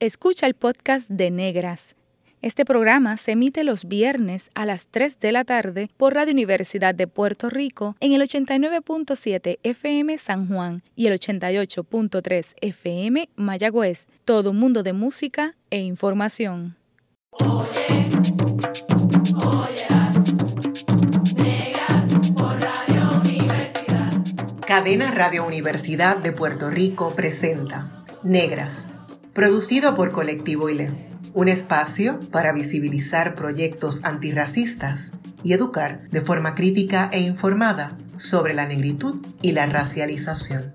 Escucha el podcast de Negras. Este programa se emite los viernes a las 3 de la tarde por Radio Universidad de Puerto Rico en el 89.7 FM San Juan y el 88.3 FM Mayagüez. Todo un mundo de música e información. Cadena Radio Universidad de Puerto Rico presenta Negras, producido por Colectivo ILE, un espacio para visibilizar proyectos antirracistas y educar de forma crítica e informada sobre la negritud y la racialización.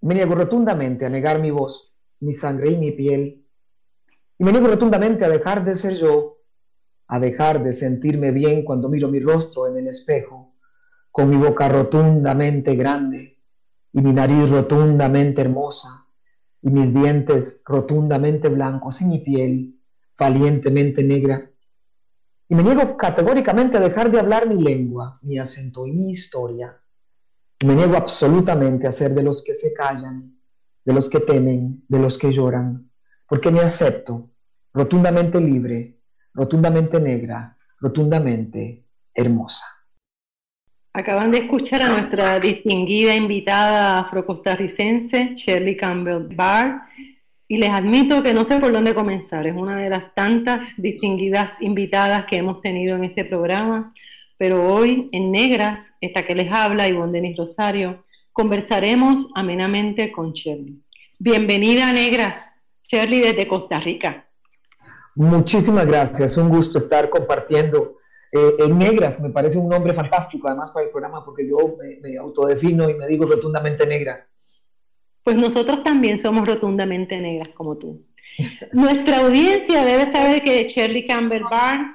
Me niego rotundamente a negar mi voz, mi sangre y mi piel y me niego rotundamente a dejar de ser yo, a dejar de sentirme bien cuando miro mi rostro en el espejo, con mi boca rotundamente grande y mi nariz rotundamente hermosa y mis dientes rotundamente blancos y mi piel valientemente negra. Y me niego categóricamente a dejar de hablar mi lengua, mi acento y mi historia. Y me niego absolutamente a ser de los que se callan, de los que temen, de los que lloran porque me acepto rotundamente libre, rotundamente negra, rotundamente hermosa. Acaban de escuchar a nuestra distinguida invitada afrocostarricense, Shirley Campbell Barr, y les admito que no sé por dónde comenzar. Es una de las tantas distinguidas invitadas que hemos tenido en este programa, pero hoy en Negras, esta que les habla, Ivonne Denis Rosario, conversaremos amenamente con Shirley. Bienvenida a Negras. Shirley desde Costa Rica. Muchísimas gracias, un gusto estar compartiendo eh, en Negras, me parece un nombre fantástico además para el programa porque yo me, autodefino y me digo rotundamente negra. Pues nosotros también somos rotundamente negras como tú. Nuestra audiencia debe saber que Shirley Campbell Barn,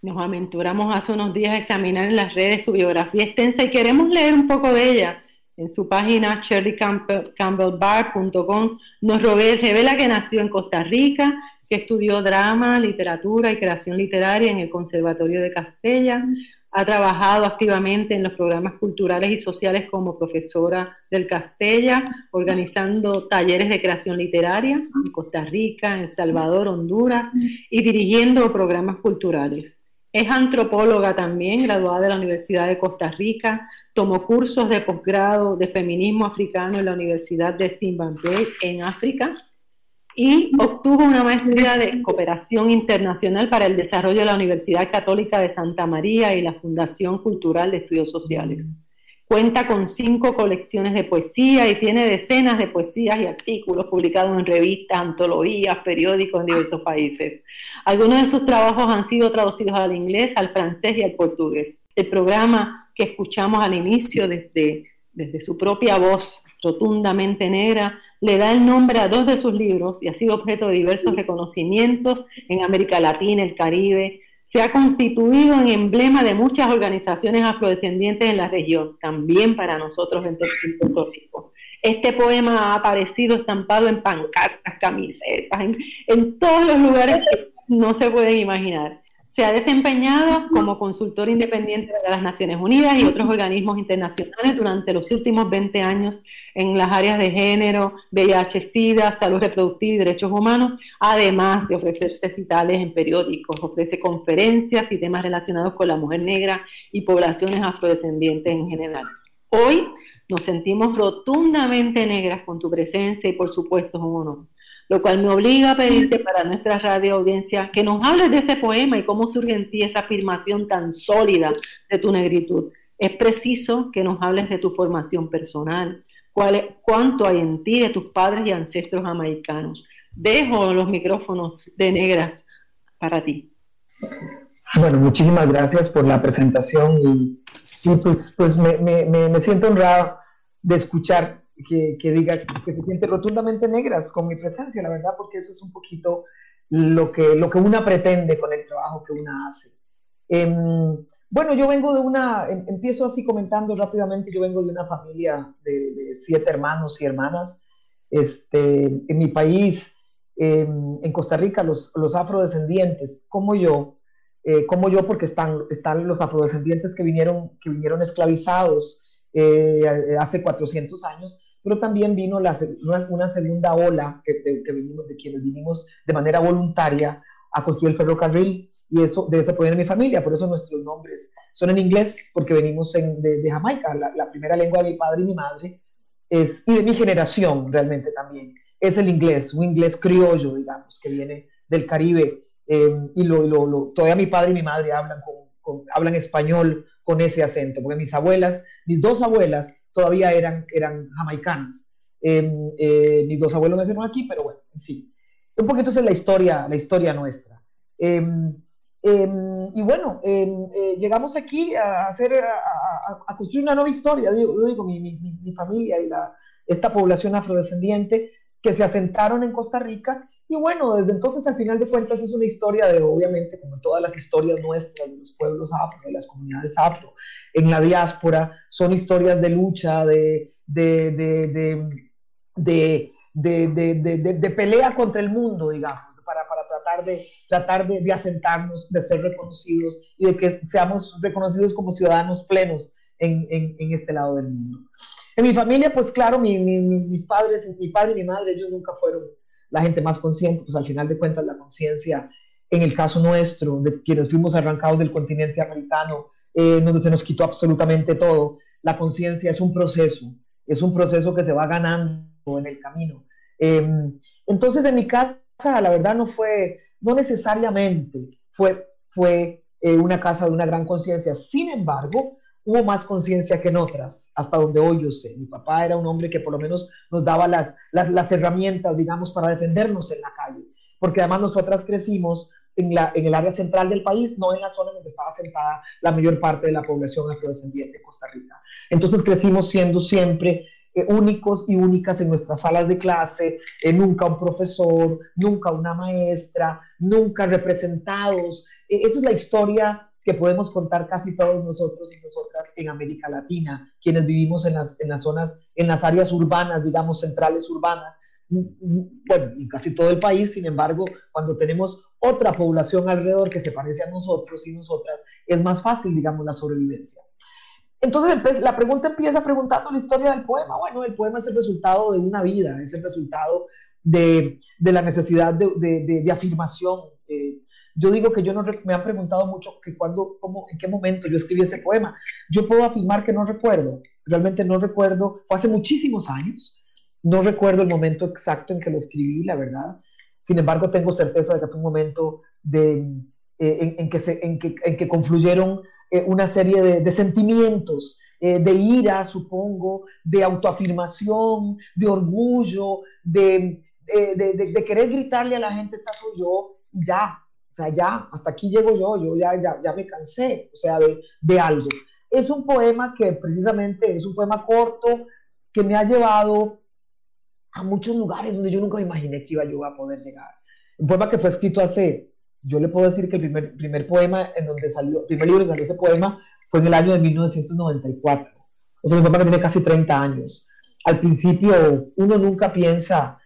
nos aventuramos hace unos días a examinar en las redes su biografía extensa y queremos leer un poco de ella en su página shirleycampbellbar.com, nos revela que nació en Costa Rica, que estudió drama, literatura y creación literaria en el Conservatorio de Castella, ha trabajado activamente en los programas culturales y sociales como profesora del Castella, organizando talleres de creación literaria en Costa Rica, en El Salvador, Honduras y dirigiendo programas culturales. Es antropóloga también, graduada de la Universidad de Costa Rica, tomó cursos de posgrado de feminismo africano en la Universidad de Zimbabue en África y obtuvo una maestría de cooperación internacional para el desarrollo de la Universidad Católica de Santa María y la Fundación Cultural de Estudios Sociales. Cuenta con cinco colecciones de poesía y tiene decenas de poesías y artículos publicados en revistas, antologías, periódicos en diversos países. Algunos de sus trabajos han sido traducidos al inglés, al francés y al portugués. El programa que escuchamos al inicio desde, desde su propia voz rotundamente negra le da el nombre a dos de sus libros y ha sido objeto de diversos reconocimientos en América Latina, el Caribe, se ha constituido en emblema de muchas organizaciones afrodescendientes en la región, también para nosotros en Puerto Rico. Este poema ha aparecido estampado en pancartas, camisetas, en, en todos los lugares que no se pueden imaginar. Se ha desempeñado como consultor independiente de las Naciones Unidas y otros organismos internacionales durante los últimos 20 años en las áreas de género, VIH, SIDA, salud reproductiva y derechos humanos, además de ofrecer recitales en periódicos, ofrece conferencias y temas relacionados con la mujer negra y poblaciones afrodescendientes en general. Hoy nos sentimos rotundamente negras con tu presencia y por supuesto es un honor lo cual me obliga a pedirte para nuestra radio audiencia que nos hables de ese poema y cómo surge en ti esa afirmación tan sólida de tu negritud. Es preciso que nos hables de tu formación personal, cuál, cuánto hay en ti de tus padres y ancestros jamaicanos. Dejo los micrófonos de negras para ti. Bueno, muchísimas gracias por la presentación y, pues, pues me, me, me siento honrado de escuchar que, diga que se siente rotundamente negras con mi presencia, la verdad, porque eso es un poquito lo que, lo que una pretende con el trabajo que una hace. Em, bueno, yo vengo de una, em, empiezo así comentando rápidamente, yo vengo de una familia de, siete hermanos y hermanas. Este, en mi país, em, en Costa Rica, los, los afrodescendientes, como yo, eh, como yo, porque están, están los afrodescendientes que vinieron, que vinieron esclavizados eh, hace 400 años, pero también vino la, una, segunda ola que, de, que vinimos, de quienes vinimos de manera voluntaria a construir el ferrocarril y eso, de eso proviene mi familia, por eso nuestros nombres son en inglés, porque venimos de, Jamaica, la, primera lengua de mi padre y mi madre, es, y de mi generación realmente también, es el inglés, un inglés criollo, digamos, que viene del Caribe, em, y lo, lo, todavía mi padre y mi madre hablan, con, hablan español con ese acento, porque mis abuelas, mis dos abuelas todavía eran, eran jamaicanas. Em, eh, mis dos abuelos nacieron aquí, pero bueno, en fin. Un poquito es la historia, la historia nuestra. Em, y bueno, eh, llegamos aquí a, hacer, a, construir una nueva historia, digo, digo mi, mi, mi, familia y la, esta población afrodescendiente que se asentaron en Costa Rica. Y bueno, desde entonces, al final de cuentas, es una historia de, obviamente, como todas las historias nuestras de los pueblos afro, de las comunidades afro en la diáspora, son historias de lucha, de, de, de, de, pelea contra el mundo, digamos de tratar de, asentarnos, de ser reconocidos y de que seamos reconocidos como ciudadanos plenos en, en, este lado del mundo. En mi familia, pues claro, mis padres, mi padre y mi madre, ellos nunca fueron la gente más consciente, pues al final de cuentas la conciencia, en el caso nuestro, de quienes fuimos arrancados del continente africano, eh, donde se nos quitó absolutamente todo, la conciencia es un proceso, es un proceso que se va ganando en el camino. Em, entonces, en mi casa, la verdad, no fue, no necesariamente fue, fue eh, una casa de una gran conciencia. Sin embargo, hubo más conciencia que en otras, hasta donde hoy yo sé. Mi papá era un hombre que por lo menos nos daba las, las, las herramientas, digamos, para defendernos en la calle, porque además nosotras crecimos en, la, en, el área central del país, no en la zona donde estaba sentada la mayor parte de la población afrodescendiente de Costa Rica. Entonces crecimos siendo siempre eh, únicos y únicas en nuestras salas de clase, eh, nunca un profesor, nunca una maestra, nunca representados. Eh, esa es la historia que podemos contar casi todos nosotros y nosotras en América Latina, quienes vivimos en las, en las zonas, en las áreas urbanas, digamos, centrales urbanas, mm, mm, bueno, en casi todo el país, sin embargo, cuando tenemos otra población alrededor que se parece a nosotros y nosotras, es más fácil, digamos, la sobrevivencia. Entonces la pregunta empieza preguntando la historia del poema. Bueno, el poema es el resultado de una vida, es el resultado de, de la necesidad de, de, de afirmación. Eh, yo digo que yo no me han preguntado mucho que cuándo, cómo, en qué momento yo escribí ese poema. Yo puedo afirmar que no recuerdo, realmente no recuerdo, fue hace muchísimos años, no recuerdo el momento exacto en que lo escribí, la verdad. Sin embargo, tengo certeza de que fue un momento de, eh, en, en, que se, en, que, en que confluyeron eh, una serie de, sentimientos, eh, de ira, supongo, de autoafirmación, de orgullo, de, de, querer gritarle a la gente, esta soy yo, ya, o sea, ya, hasta aquí llego yo, yo ya, ya, ya me cansé, o sea, de, algo. Es un poema que precisamente es un poema corto que me ha llevado a muchos lugares donde yo nunca me imaginé que iba yo a poder llegar. Un poema que fue escrito hace yo le puedo decir que el primer, primer poema en donde salió, primer libro salió ese poema fue en el año de 1994. O sea, un poema que tiene casi 30 años. Al principio uno nunca piensa,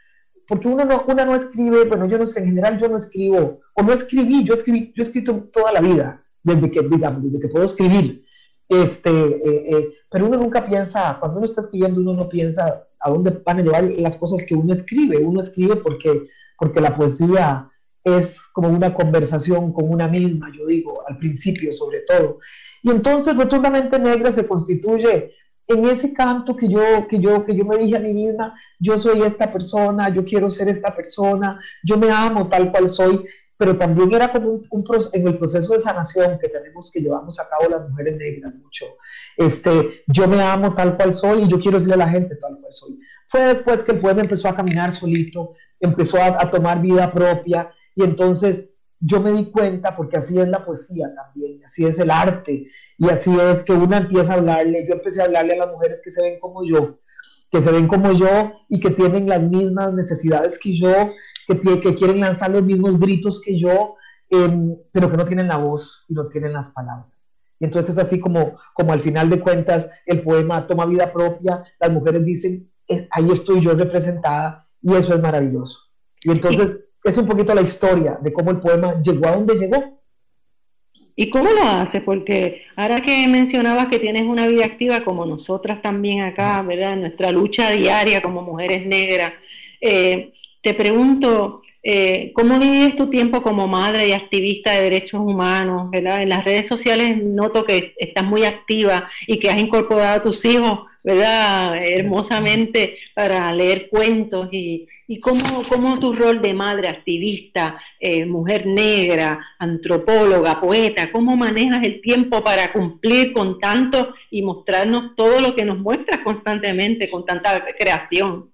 porque uno no, una no escribe, bueno, yo no sé, en general yo no escribo, o no escribí, yo, escribí, yo he escrito toda la vida, desde que, digamos, desde que puedo escribir. Este, eh, eh, pero uno nunca piensa, cuando uno está escribiendo, uno no piensa a dónde van a llevar las cosas que uno escribe. Uno escribe porque, porque la poesía es como una conversación con una misma, yo digo, al principio sobre todo. Y entonces Rotundamente Negra se constituye en ese canto que yo, que, yo, que yo me dije a mí misma, yo soy esta persona, yo quiero ser esta persona, yo me amo tal cual soy, pero también era como un, en el proceso de sanación que tenemos, que llevamos a cabo las mujeres negras mucho. Este, yo me amo tal cual soy y yo quiero decirle a la gente tal cual soy. Fue después que el pueblo empezó a caminar solito, empezó a tomar vida propia, y entonces yo me di cuenta, porque así es la poesía también, así es el arte, y así es que uno empieza a hablarle, yo empecé a hablarle a las mujeres que se ven como yo, que se ven como yo y que tienen las mismas necesidades que yo, que, que quieren lanzar los mismos gritos que yo, em, pero que no tienen la voz y no tienen las palabras. Y entonces es así como, como al final de cuentas el poema toma vida propia, las mujeres dicen, eh, ahí estoy yo representada, y eso es maravilloso. Y entonces es un poquito la historia de cómo el poema llegó a donde llegó. ¿Y cómo lo haces? Porque ahora que mencionabas que tienes una vida activa como nosotras también acá, ¿verdad? Nuestra lucha diaria como mujeres negras, eh, te pregunto, eh, ¿cómo divides tu tiempo como madre y activista de derechos humanos? ¿verdad? En las redes sociales noto que estás muy activa y que has incorporado a tus hijos ¿verdad? hermosamente para leer cuentos y, y cómo, cómo, tu rol de madre, activista, eh, mujer negra, antropóloga, poeta, cómo manejas el tiempo para cumplir con tanto y mostrarnos todo lo que nos muestras constantemente con tanta creación.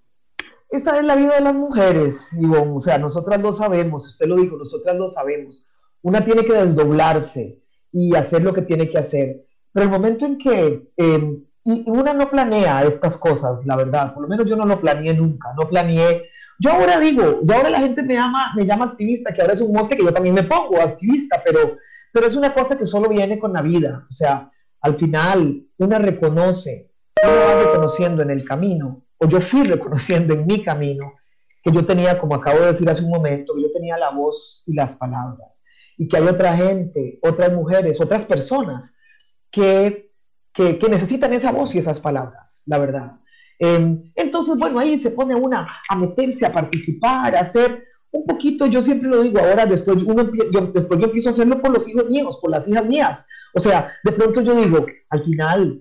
Esa es la vida de las mujeres, Ivonne, o sea, nosotras lo sabemos, usted lo dijo, nosotras lo sabemos. Una tiene que desdoblarse y hacer lo que tiene que hacer. Pero el momento en que em, y una no planea estas cosas, la verdad. Por lo menos yo no lo planeé nunca. No planeé. Yo ahora digo, yo ahora la gente me llama, me llama activista, que ahora es un mote que yo también me pongo activista, pero, pero es una cosa que solo viene con la vida. O sea, al final una reconoce, uno va reconociendo en el camino, o yo fui reconociendo en mi camino, que yo tenía, como acabo de decir hace un momento, que yo tenía la voz y las palabras, y que hay otra gente, otras mujeres, otras personas que que, necesitan esa voz y esas palabras, la verdad. Em, entonces, bueno, ahí se pone una a meterse, a participar, a hacer un poquito, yo siempre lo digo, ahora después, uno, yo, después yo empiezo a hacerlo por los hijos míos, por las hijas mías. O sea, de pronto yo digo, al final,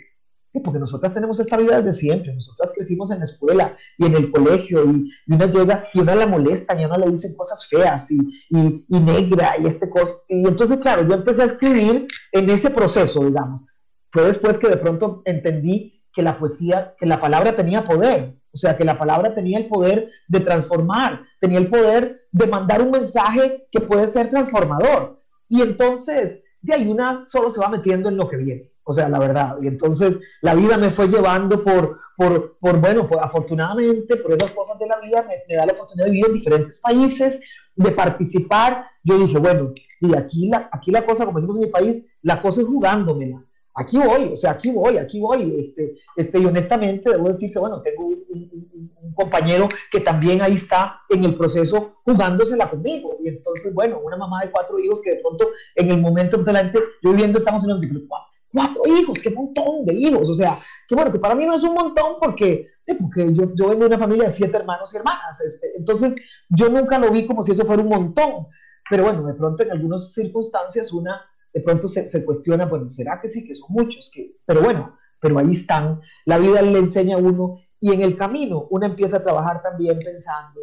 porque nosotras tenemos esta vida desde siempre, nosotras crecimos en la escuela y en el colegio y, una llega y una la molesta y una le dicen cosas feas y, y, y negra y este cosa. Y entonces, claro, yo empecé a escribir en ese proceso, digamos. Fue después que de pronto entendí que la poesía, que la palabra tenía poder, o sea, que la palabra tenía el poder de transformar, tenía el poder de mandar un mensaje que puede ser transformador. Y entonces, de ahí una solo se va metiendo en lo que viene, o sea, la verdad. Y entonces la vida me fue llevando por, por, por bueno, por, afortunadamente, por esas cosas de la vida, me, me da la oportunidad de vivir en diferentes países, de participar. Yo dije, bueno, y aquí la, aquí la cosa, como decimos en mi país, la cosa es jugándomela aquí voy, o sea, aquí voy, aquí voy. Este, este, y honestamente debo decir que, bueno, tengo un, compañero que también ahí está en el proceso jugándosela conmigo. Y entonces, bueno, una mamá de cuatro hijos que de pronto en el momento delante, yo viviendo, estamos en un cuatro hijos, qué montón de hijos. O sea, que bueno, que para mí no es un montón porque, eh, porque yo, yo vengo de una familia de siete hermanos y hermanas. Este, entonces, yo nunca lo vi como si eso fuera un montón. Pero bueno, de pronto en algunas circunstancias una de pronto se, cuestiona, bueno, ¿será que sí, que son muchos? Que, pero bueno, pero ahí están, la vida le enseña a uno y en el camino uno empieza a trabajar también pensando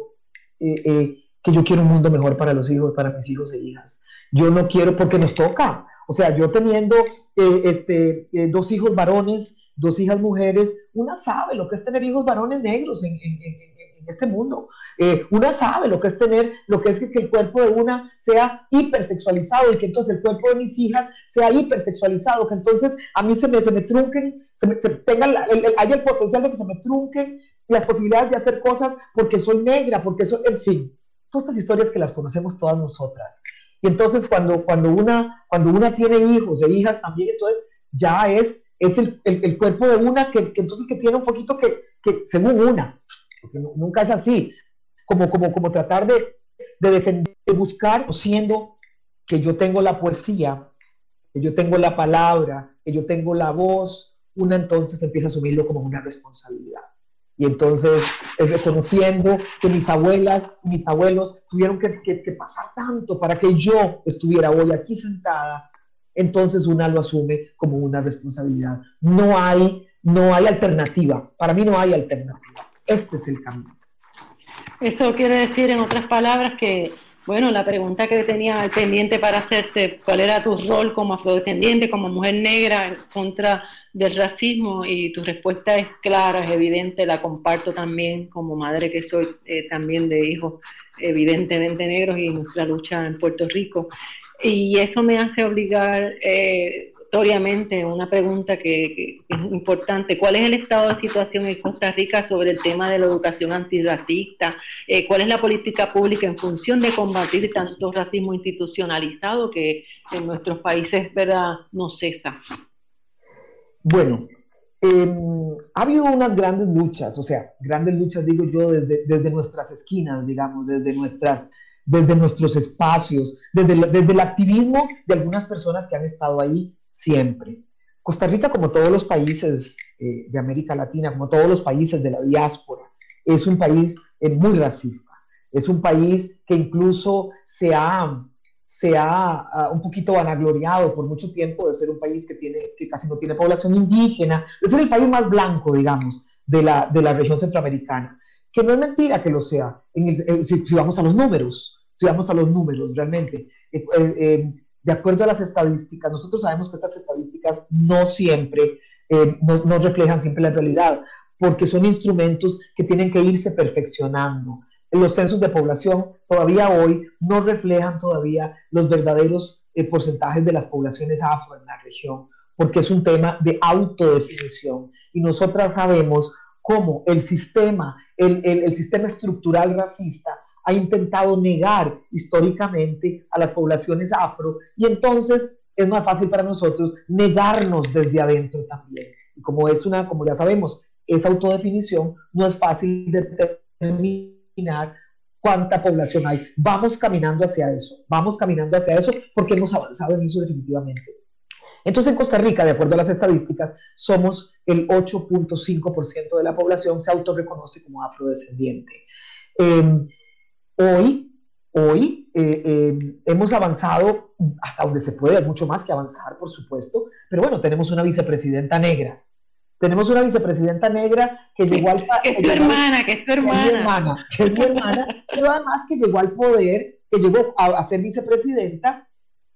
eh, eh, que yo quiero un mundo mejor para los hijos, para mis hijos e hijas. Yo no quiero porque nos toca. O sea, yo teniendo eh, este, dos hijos varones, dos hijas mujeres, una sabe lo que es tener hijos varones negros en, este mundo. Eh, una sabe lo que es tener, lo que es que, el cuerpo de una sea hipersexualizado y que entonces el cuerpo de mis hijas sea hipersexualizado, que entonces a mí se me, se me trunquen, se, me, se tenga el, hay el potencial de que se me trunquen las posibilidades de hacer cosas porque soy negra, porque soy, en fin, todas estas historias que las conocemos todas nosotras. Y entonces cuando, cuando, una, cuando una tiene hijos e hijas también, entonces ya es, es el, el, cuerpo de una que, que, entonces que tiene un poquito que, que según una, nunca es así, como, como, como tratar de, de defender, de buscar, siendo que yo tengo la poesía, que yo tengo la palabra, que yo tengo la voz, una entonces empieza a asumirlo como una responsabilidad. Y entonces, reconociendo que mis abuelas, mis abuelos tuvieron que, que, pasar tanto para que yo estuviera hoy aquí sentada, entonces una lo asume como una responsabilidad. No hay, no hay alternativa. Para mí no hay alternativa. Este es el camino. Eso quiere decir, en otras palabras, que, bueno, la pregunta que tenía pendiente para hacerte, ¿cuál era tu rol como afrodescendiente, como mujer negra en contra del racismo? Y tu respuesta es clara, es evidente, la comparto también como madre que soy eh, también de hijos evidentemente negros y nuestra lucha en Puerto Rico. Y eso me hace obligar... Eh, una pregunta que, es importante. ¿Cuál es el estado de situación en Costa Rica sobre el tema de la educación antirracista? Eh, ¿Cuál es la política pública en función de combatir tanto racismo institucionalizado que en nuestros países ¿verdad? no cesa? Bueno, em, ha habido unas grandes luchas, o sea, grandes luchas digo yo desde, desde nuestras esquinas, digamos, desde nuestras desde nuestros espacios, desde, desde el activismo de algunas personas que han estado ahí siempre. Costa Rica, como todos los países eh, de América Latina, como todos los países de la diáspora, es un país eh, muy racista. Es un país que incluso se ha, se ha ah, un poquito vanagloriado por mucho tiempo de ser un país que, tiene, que casi no tiene población indígena, de ser el país más blanco, digamos, de la, de la región centroamericana. Que no es mentira que lo sea, eh, si, vamos a los números, si vamos a los números realmente. De acuerdo a las estadísticas, nosotros sabemos que estas estadísticas no siempre, no, no reflejan siempre la realidad porque son instrumentos que tienen que irse perfeccionando. Los censos de población todavía hoy no reflejan todavía los verdaderos eh, porcentajes de las poblaciones afro en la región, porque es un tema de autodefinición. Y nosotras sabemos cómo el sistema, el, el sistema estructural racista ha intentado negar históricamente a las poblaciones afro y entonces es más fácil para nosotros negarnos desde adentro también. Y como es una, como ya sabemos, esa autodefinición no es fácil de determinar cuánta población hay. Vamos caminando hacia eso, vamos caminando hacia eso porque hemos avanzado en eso definitivamente. Entonces en Costa Rica, de acuerdo a las estadísticas, somos el 8.5% de la población se autorreconoce como afrodescendiente. Em, hoy, hoy eh, em, hemos avanzado hasta donde se puede, hay mucho más que avanzar, por supuesto, pero bueno, tenemos una vicepresidenta negra, tenemos una vicepresidenta negra que llegó al que es tu hermana, que es tu hermana. Que es mi hermana, que es mi hermana, pero además que llegó al poder, que llegó a, ser vicepresidenta.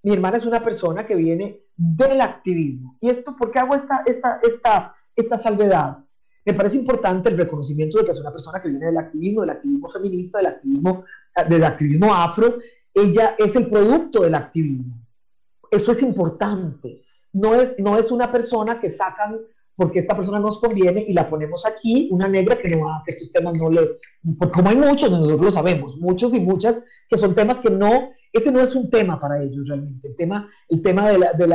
Mi hermana es una persona que viene del activismo. ¿Y esto por qué hago esta, esta, esta, esta salvedad? Me parece importante el reconocimiento de que es una persona que viene del activismo, del activismo feminista, del activismo, del activismo afro. Ella es el producto del activismo. Eso es importante. No es, no es una persona que sacan porque esta persona nos conviene y la ponemos aquí, una negra que no que estos temas no le, porque como hay muchos, nosotros lo sabemos, muchos y muchas, que son temas que no, ese no es un tema para ellos realmente, el tema, el tema de la, de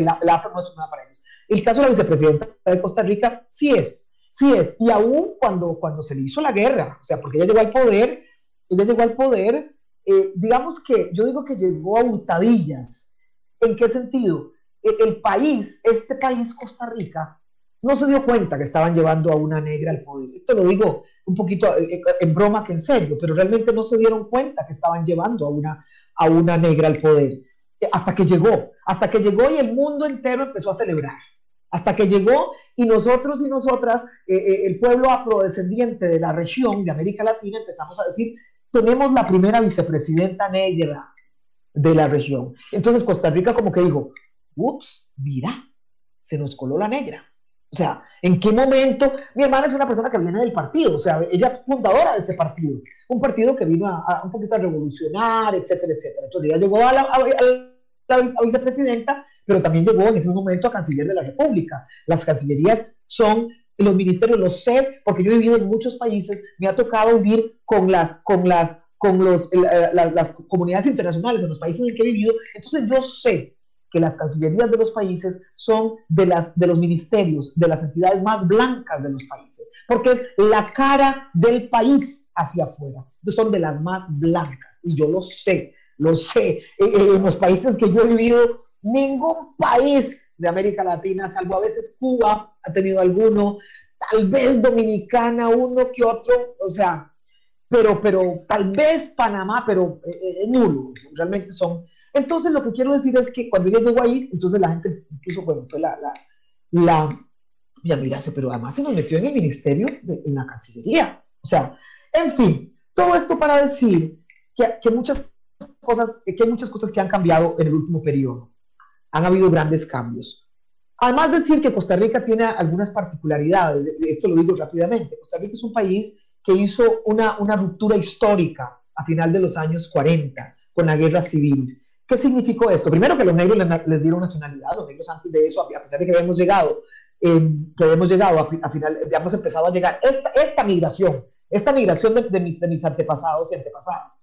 la, afro no es un tema para ellos. El caso de la vicepresidenta de Costa Rica sí es, sí es, y aún cuando, cuando se le hizo la guerra, o sea, porque ella llegó al poder, ella llegó al poder, eh, digamos que, yo digo que llegó a hurtadillas, ¿en qué sentido? el país, este país, Costa Rica, no se dio cuenta que estaban llevando a una negra al poder. Esto lo digo un poquito eh, eh, en broma que en serio, pero realmente no se dieron cuenta que estaban llevando a una, a una negra al poder. Hasta que llegó, hasta que llegó y el mundo entero empezó a celebrar. Hasta que llegó y nosotros y nosotras, el pueblo afrodescendiente de la región de América Latina, empezamos a decir, tenemos la primera vicepresidenta negra de la región. Entonces Costa Rica como que dijo, ups, mira, se nos coló la negra o sea, ¿en qué momento? Mi hermana es una persona que viene del partido, o sea, ella es fundadora de ese partido, un partido que vino a, un poquito a revolucionar, etcétera, etcétera. Entonces ella llegó a la, vicepresidenta, pero también llegó en ese momento a canciller de la República. Las cancillerías son los ministerios, lo sé, porque yo he vivido en muchos países, me ha tocado vivir con las, con las, con los, las comunidades internacionales en los países en los que he vivido, entonces yo sé que las cancillerías de los países son de, las, de los ministerios, de las entidades más blancas de los países, porque es la cara del país hacia afuera. Entonces son de las más blancas, y yo lo sé, lo sé. Eh, eh, en los países que yo he vivido, ningún país de América Latina, salvo a veces Cuba, ha tenido alguno, tal vez Dominicana, uno que otro, o sea, pero, pero tal vez Panamá, pero eh, nulo, realmente son entonces, lo que quiero decir es que cuando ella llegó ahí, entonces la gente, incluso, bueno, pues la, la, la ya mirase, pero además se nos metió en el ministerio, de, en la Cancillería. O sea, en fin, todo esto para decir que, que, muchas cosas, que hay muchas cosas que han cambiado en el último periodo. Han habido grandes cambios. Además decir que Costa Rica tiene algunas particularidades, esto lo digo rápidamente, Costa Rica es un país que hizo una, una ruptura histórica a final de los años 40 con la guerra civil. ¿Qué significó esto? Primero que los negros les, dieron nacionalidad, los negros antes de eso, a pesar de que habíamos llegado, em, que habíamos llegado a, final, habíamos empezado a llegar, esta, esta migración, esta migración de, mis, de mis antepasados y antepasadas,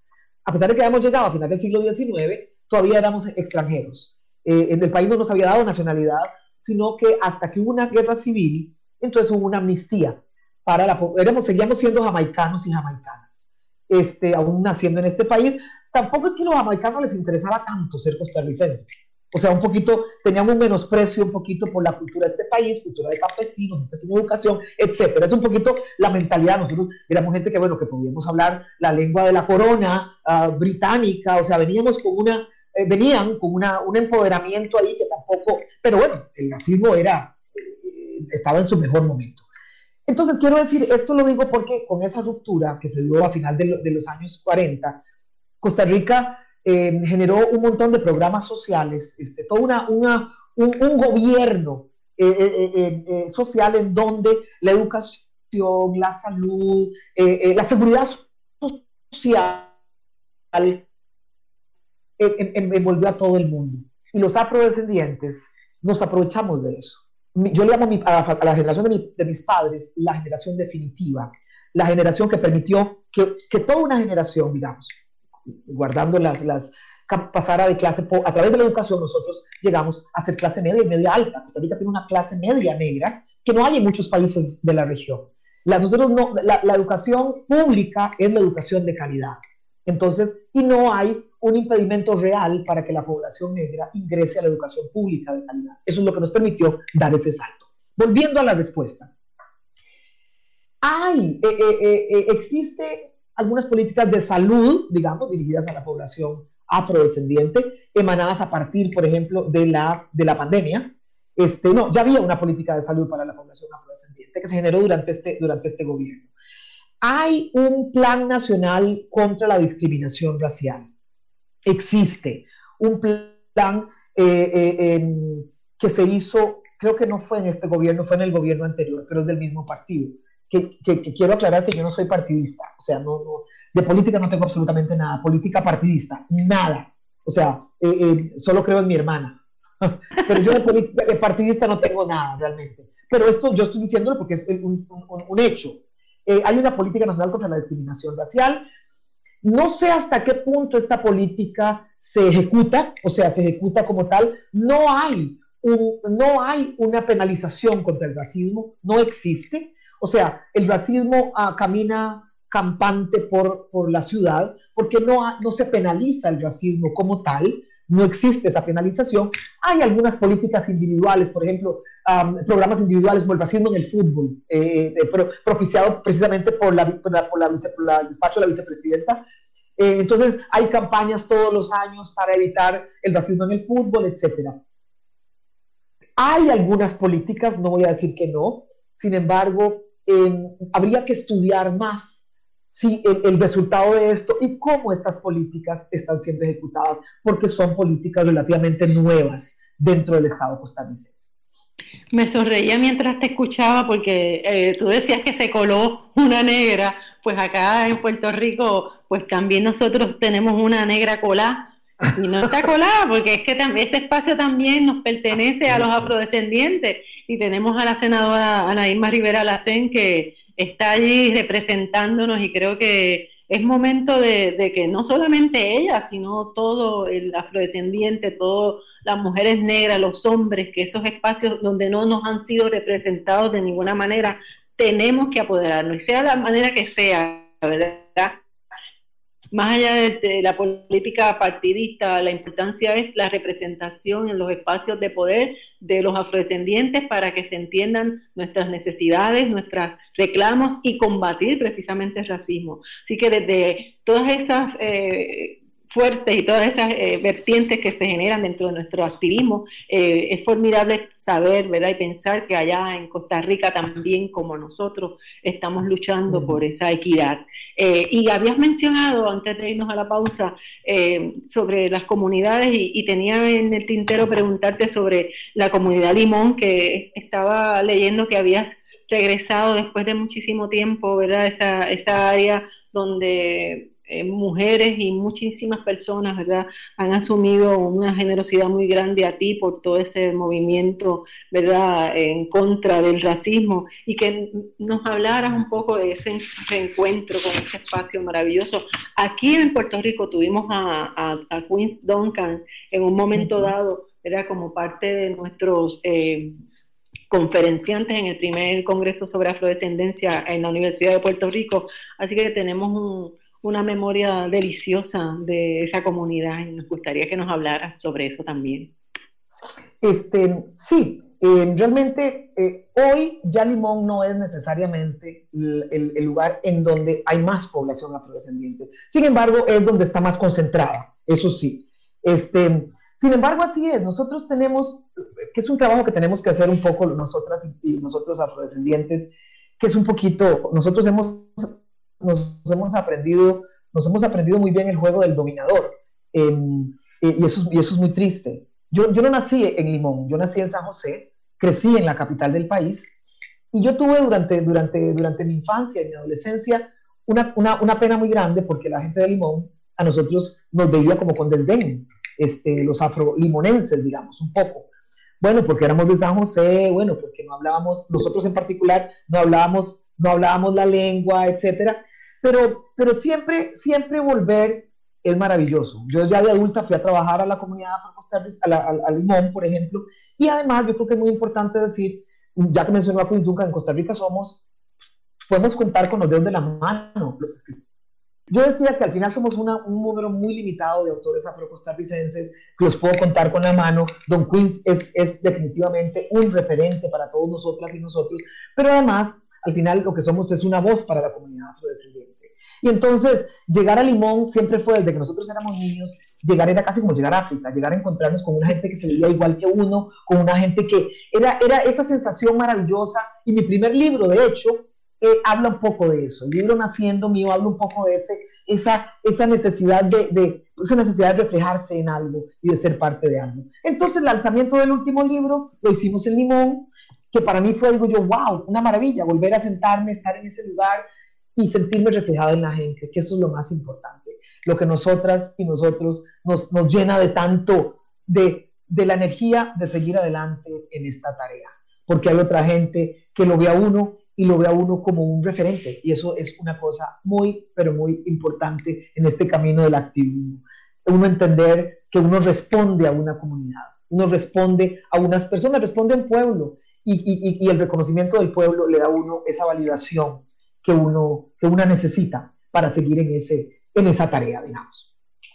a pesar de que habíamos llegado a final del siglo XIX, todavía éramos extranjeros. Eh, en el país no nos había dado nacionalidad, sino que hasta que hubo una guerra civil, entonces hubo una amnistía para la éramos, seguíamos siendo jamaicanos y jamaicanas, este, aún naciendo en este país, tampoco es que a los jamaicanos les interesaba tanto ser costarricenses. O sea, un poquito, tenían un menosprecio un poquito por la cultura de este país, cultura de campesinos, gente sin educación, etcétera. Es un poquito la mentalidad. Nosotros éramos gente que, bueno, que podíamos hablar la lengua de la corona ah, británica, o sea, veníamos con una, eh, venían con una, un empoderamiento ahí que tampoco, pero bueno, el racismo era, eh, estaba en su mejor momento. Entonces, quiero decir, esto lo digo porque con esa ruptura que se dio a final de, de los años 40, Costa Rica eh, generó un montón de programas sociales, este, todo una, una un, un, gobierno eh, eh, social en donde la educación, la salud, la seguridad social envolvió a todo el mundo. Y los afrodescendientes nos aprovechamos de eso. Yo le llamo a, la generación de, mi, de, mis padres la generación definitiva, la generación que permitió que, que toda una generación, digamos, guardando las, las pasara de clase, a través de la educación nosotros llegamos a ser clase media y media alta. Costa Rica tiene una clase media negra que no hay en muchos países de la región. La, nosotros no, la, la, educación pública es la educación de calidad. Entonces, y no hay un impedimento real para que la población negra ingrese a la educación pública de calidad. Eso es lo que nos permitió dar ese salto. Volviendo a la respuesta. Hay, eh, eh, eh, existe algunas políticas de salud, digamos, dirigidas a la población afrodescendiente, emanadas a partir, por ejemplo, de la, de la pandemia. Este, no, ya había una política de salud para la población afrodescendiente que se generó durante este, durante este gobierno. Hay un plan nacional contra la discriminación racial. Existe un plan eh, eh, em, que se hizo, creo que no fue en este gobierno, fue en el gobierno anterior, pero es del mismo partido que, quiero aclarar que yo no soy partidista, o sea, no, no, de política no tengo absolutamente nada, política partidista, nada, o sea, eh, eh, solo creo en mi hermana, pero yo de partidista no tengo nada realmente. Pero esto yo estoy diciéndolo porque es un, un, un hecho. Eh, hay una política nacional contra la discriminación racial. No sé hasta qué punto esta política se ejecuta, o sea, se ejecuta como tal. No hay, no hay una penalización contra el racismo, no existe. O sea, el racismo ah, camina campante por, por la ciudad porque no, no se penaliza el racismo como tal, no existe esa penalización. Hay algunas políticas individuales, por ejemplo, programas individuales como el racismo en el fútbol, eh, eh, propiciado precisamente por, la, el despacho de la vicepresidenta. Eh, entonces, hay campañas todos los años para evitar el racismo en el fútbol, etc. Hay algunas políticas, no voy a decir que no, sin embargo, habría que estudiar más si el, resultado de esto y cómo estas políticas están siendo ejecutadas, porque son políticas relativamente nuevas dentro del Estado costarricense. Me sonreía mientras te escuchaba porque eh, tú decías que se coló una negra, pues acá en Puerto Rico, pues también nosotros tenemos una negra colada y no está colada, porque es que ese espacio también nos pertenece a los afrodescendientes. Y tenemos a la senadora Ana Irma Rivera Lacén que está allí representándonos y creo que es momento de, que no solamente ella, sino todo el afrodescendiente, todas las mujeres negras, los hombres, que esos espacios donde no nos han sido representados de ninguna manera, tenemos que apoderarnos, y sea la manera que sea, ¿verdad? Más allá de, la política partidista, la importancia es la representación en los espacios de poder de los afrodescendientes para que se entiendan nuestras necesidades, nuestros reclamos y combatir precisamente el racismo. Así que desde todas esas eh, fuertes y todas esas eh, vertientes que se generan dentro de nuestro activismo, eh, es formidable saber ¿verdad? y pensar que allá en Costa Rica también, como nosotros, estamos luchando por esa equidad. Eh, y habías mencionado, antes de irnos a la pausa, sobre las comunidades y, y, tenía en el tintero preguntarte sobre la comunidad Limón, que estaba leyendo que habías regresado después de muchísimo tiempo, ¿verdad? Esa, esa área donde eh, mujeres y muchísimas personas, ¿verdad? Han asumido una generosidad muy grande a ti por todo ese movimiento, ¿verdad? En contra del racismo y que nos hablaras un poco de ese reencuentro con ese espacio maravilloso. Aquí en Puerto Rico tuvimos a, a, Queens Duncan en un momento dado, era como parte de nuestros... Eh, conferenciantes en el primer Congreso sobre Afrodescendencia en la Universidad de Puerto Rico. Así que tenemos un, una memoria deliciosa de esa comunidad y nos gustaría que nos hablara sobre eso también. Este, sí, eh, realmente eh, hoy ya Limón no es necesariamente el, lugar en donde hay más población afrodescendiente. Sin embargo, es donde está más concentrada, eso sí. Este, sin embargo, así es. Nosotros tenemos, que es un trabajo que tenemos que hacer un poco nosotras y nosotros afrodescendientes, que es un poquito, nosotros hemos, nos hemos aprendido, nos hemos aprendido muy bien el juego del dominador. Em, y, eso, y eso es muy triste. Yo, yo no nací en Limón, yo nací en San José, crecí en la capital del país y yo tuve durante, durante, durante mi infancia y mi adolescencia una, una, una, pena muy grande porque la gente de Limón a nosotros nos veía como con desdén, este, los afrolimonenses, digamos, un poco. Bueno, porque éramos de San José, bueno, porque no hablábamos, nosotros en particular no hablábamos, no hablábamos la lengua, etcétera. Pero, pero siempre, siempre volver es maravilloso. Yo ya de adulta fui a trabajar a la comunidad afrocostarricense, a, a, Limón, por ejemplo, y además yo creo que es muy importante decir, ya que mencionó a Queen Duncan, en Costa Rica somos, podemos contar con los dedos de la mano los escritores. Yo decía que al final somos un número muy limitado de autores afrocostarricenses, que los puedo contar con la mano. Don Queens es, es definitivamente un referente para todos nosotras y nosotros, pero además, al final lo que somos es una voz para la comunidad afrodescendiente. Y entonces, llegar a Limón siempre fue, desde que nosotros éramos niños, llegar era casi como llegar a África, llegar a encontrarnos con una gente que se veía igual que uno, con una gente que era, era esa sensación maravillosa. Y mi primer libro, de hecho, eh, habla un poco de eso. El libro Naciendo mío habla un poco de ese, esa, esa, necesidad de, de, esa necesidad de reflejarse en algo y de ser parte de algo. Entonces, el lanzamiento del último libro lo hicimos en Limón, que para mí fue, digo yo, wow, una maravilla, volver a sentarme, estar en ese lugar, y sentirme reflejada en la gente, que eso es lo más importante. Lo que nosotras y nosotros nos, nos llena de tanto, de, de la energía de seguir adelante en esta tarea. Porque hay otra gente que lo ve a uno y lo ve a uno como un referente. Y eso es una cosa muy, pero muy importante en este camino del activismo. Uno entender que uno responde a una comunidad, uno responde a unas personas, responde a un pueblo. Y, el reconocimiento del pueblo le da a uno esa validación que uno que una necesita para seguir en, ese, en esa tarea, digamos.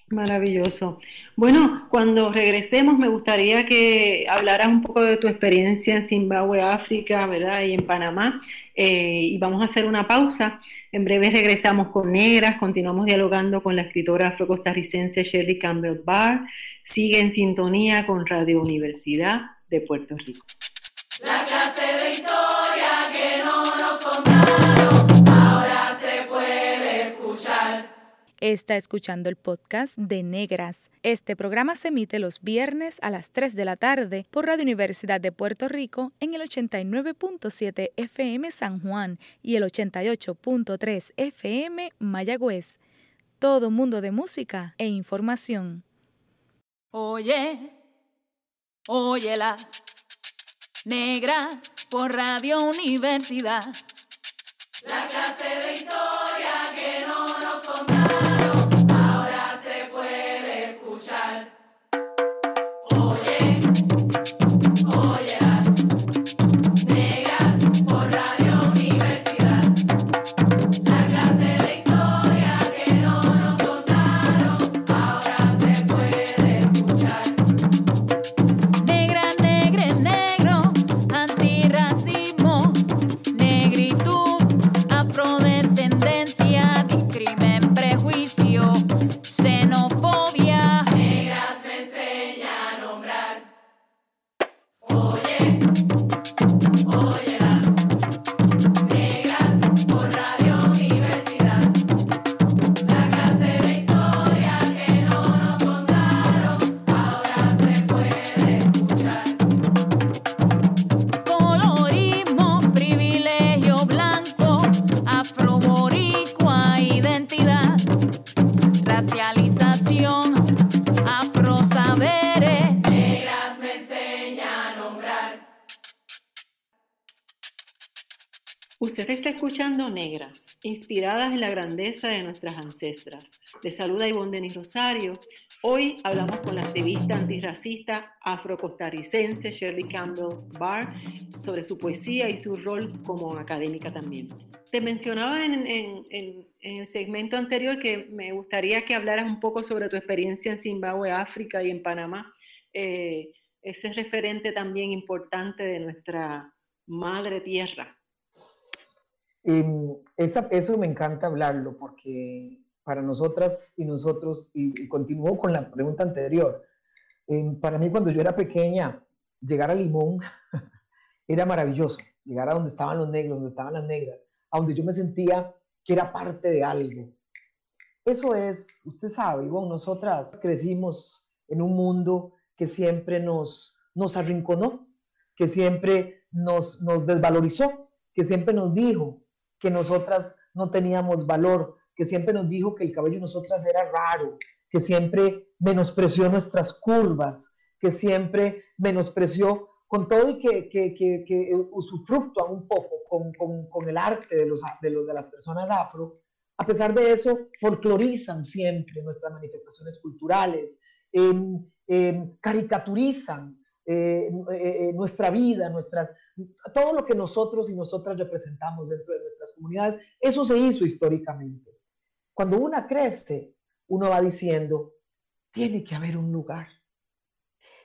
Maravilloso. Bueno, cuando regresemos me gustaría que hablaras un poco de tu experiencia en Zimbabue, África, ¿verdad? Y en Panamá. Eh, y vamos a hacer una pausa. En breve regresamos con Negras, continuamos dialogando con la escritora afrocostarricense Shirley Campbell Barr. Sigue en sintonía con Radio Universidad de Puerto Rico. La clase de historia que no nos contaron. Está escuchando el podcast de Negras. Este programa se emite los viernes a las 3 de la tarde por Radio Universidad de Puerto Rico en el 89.7 FM San Juan y el 88.3 FM Mayagüez. Todo mundo de música e información. Oye, óyelas, negras por Radio Universidad. La clase de historia escuchando Negras, inspiradas en la grandeza de nuestras ancestras. Les saluda Ivonne Denis Rosario. Hoy hablamos con la activista antirracista afrocostarricense Shirley Campbell Barr sobre su poesía y su rol como académica también. Te mencionaba en, el segmento anterior que me gustaría que hablaras un poco sobre tu experiencia en Zimbabue, África y en Panamá. Eh, ese referente también importante de nuestra madre tierra. Em, eso me encanta hablarlo porque para nosotras y nosotros, y, continúo con la pregunta anterior, para mí cuando yo era pequeña, llegar a Limón era maravilloso, llegar a donde estaban los negros, donde estaban las negras, a donde yo me sentía que era parte de algo. Eso es, usted sabe, bueno, nosotras crecimos en un mundo que siempre nos, arrinconó, que siempre nos desvalorizó, que siempre nos dijo que nosotras no teníamos valor, que siempre nos dijo que el cabello de nosotras era raro, que siempre menospreció nuestras curvas, que siempre menospreció con todo y que, que, que, que un poco con, con, con, el arte de, los, de, los, de las personas afro, a pesar de eso, folclorizan siempre nuestras manifestaciones culturales, caricaturizan eh, eh, nuestra vida, nuestras, todo lo que nosotros y nosotras representamos dentro de nuestras comunidades, eso se hizo históricamente. Cuando una crece, uno va diciendo, tiene que haber un lugar.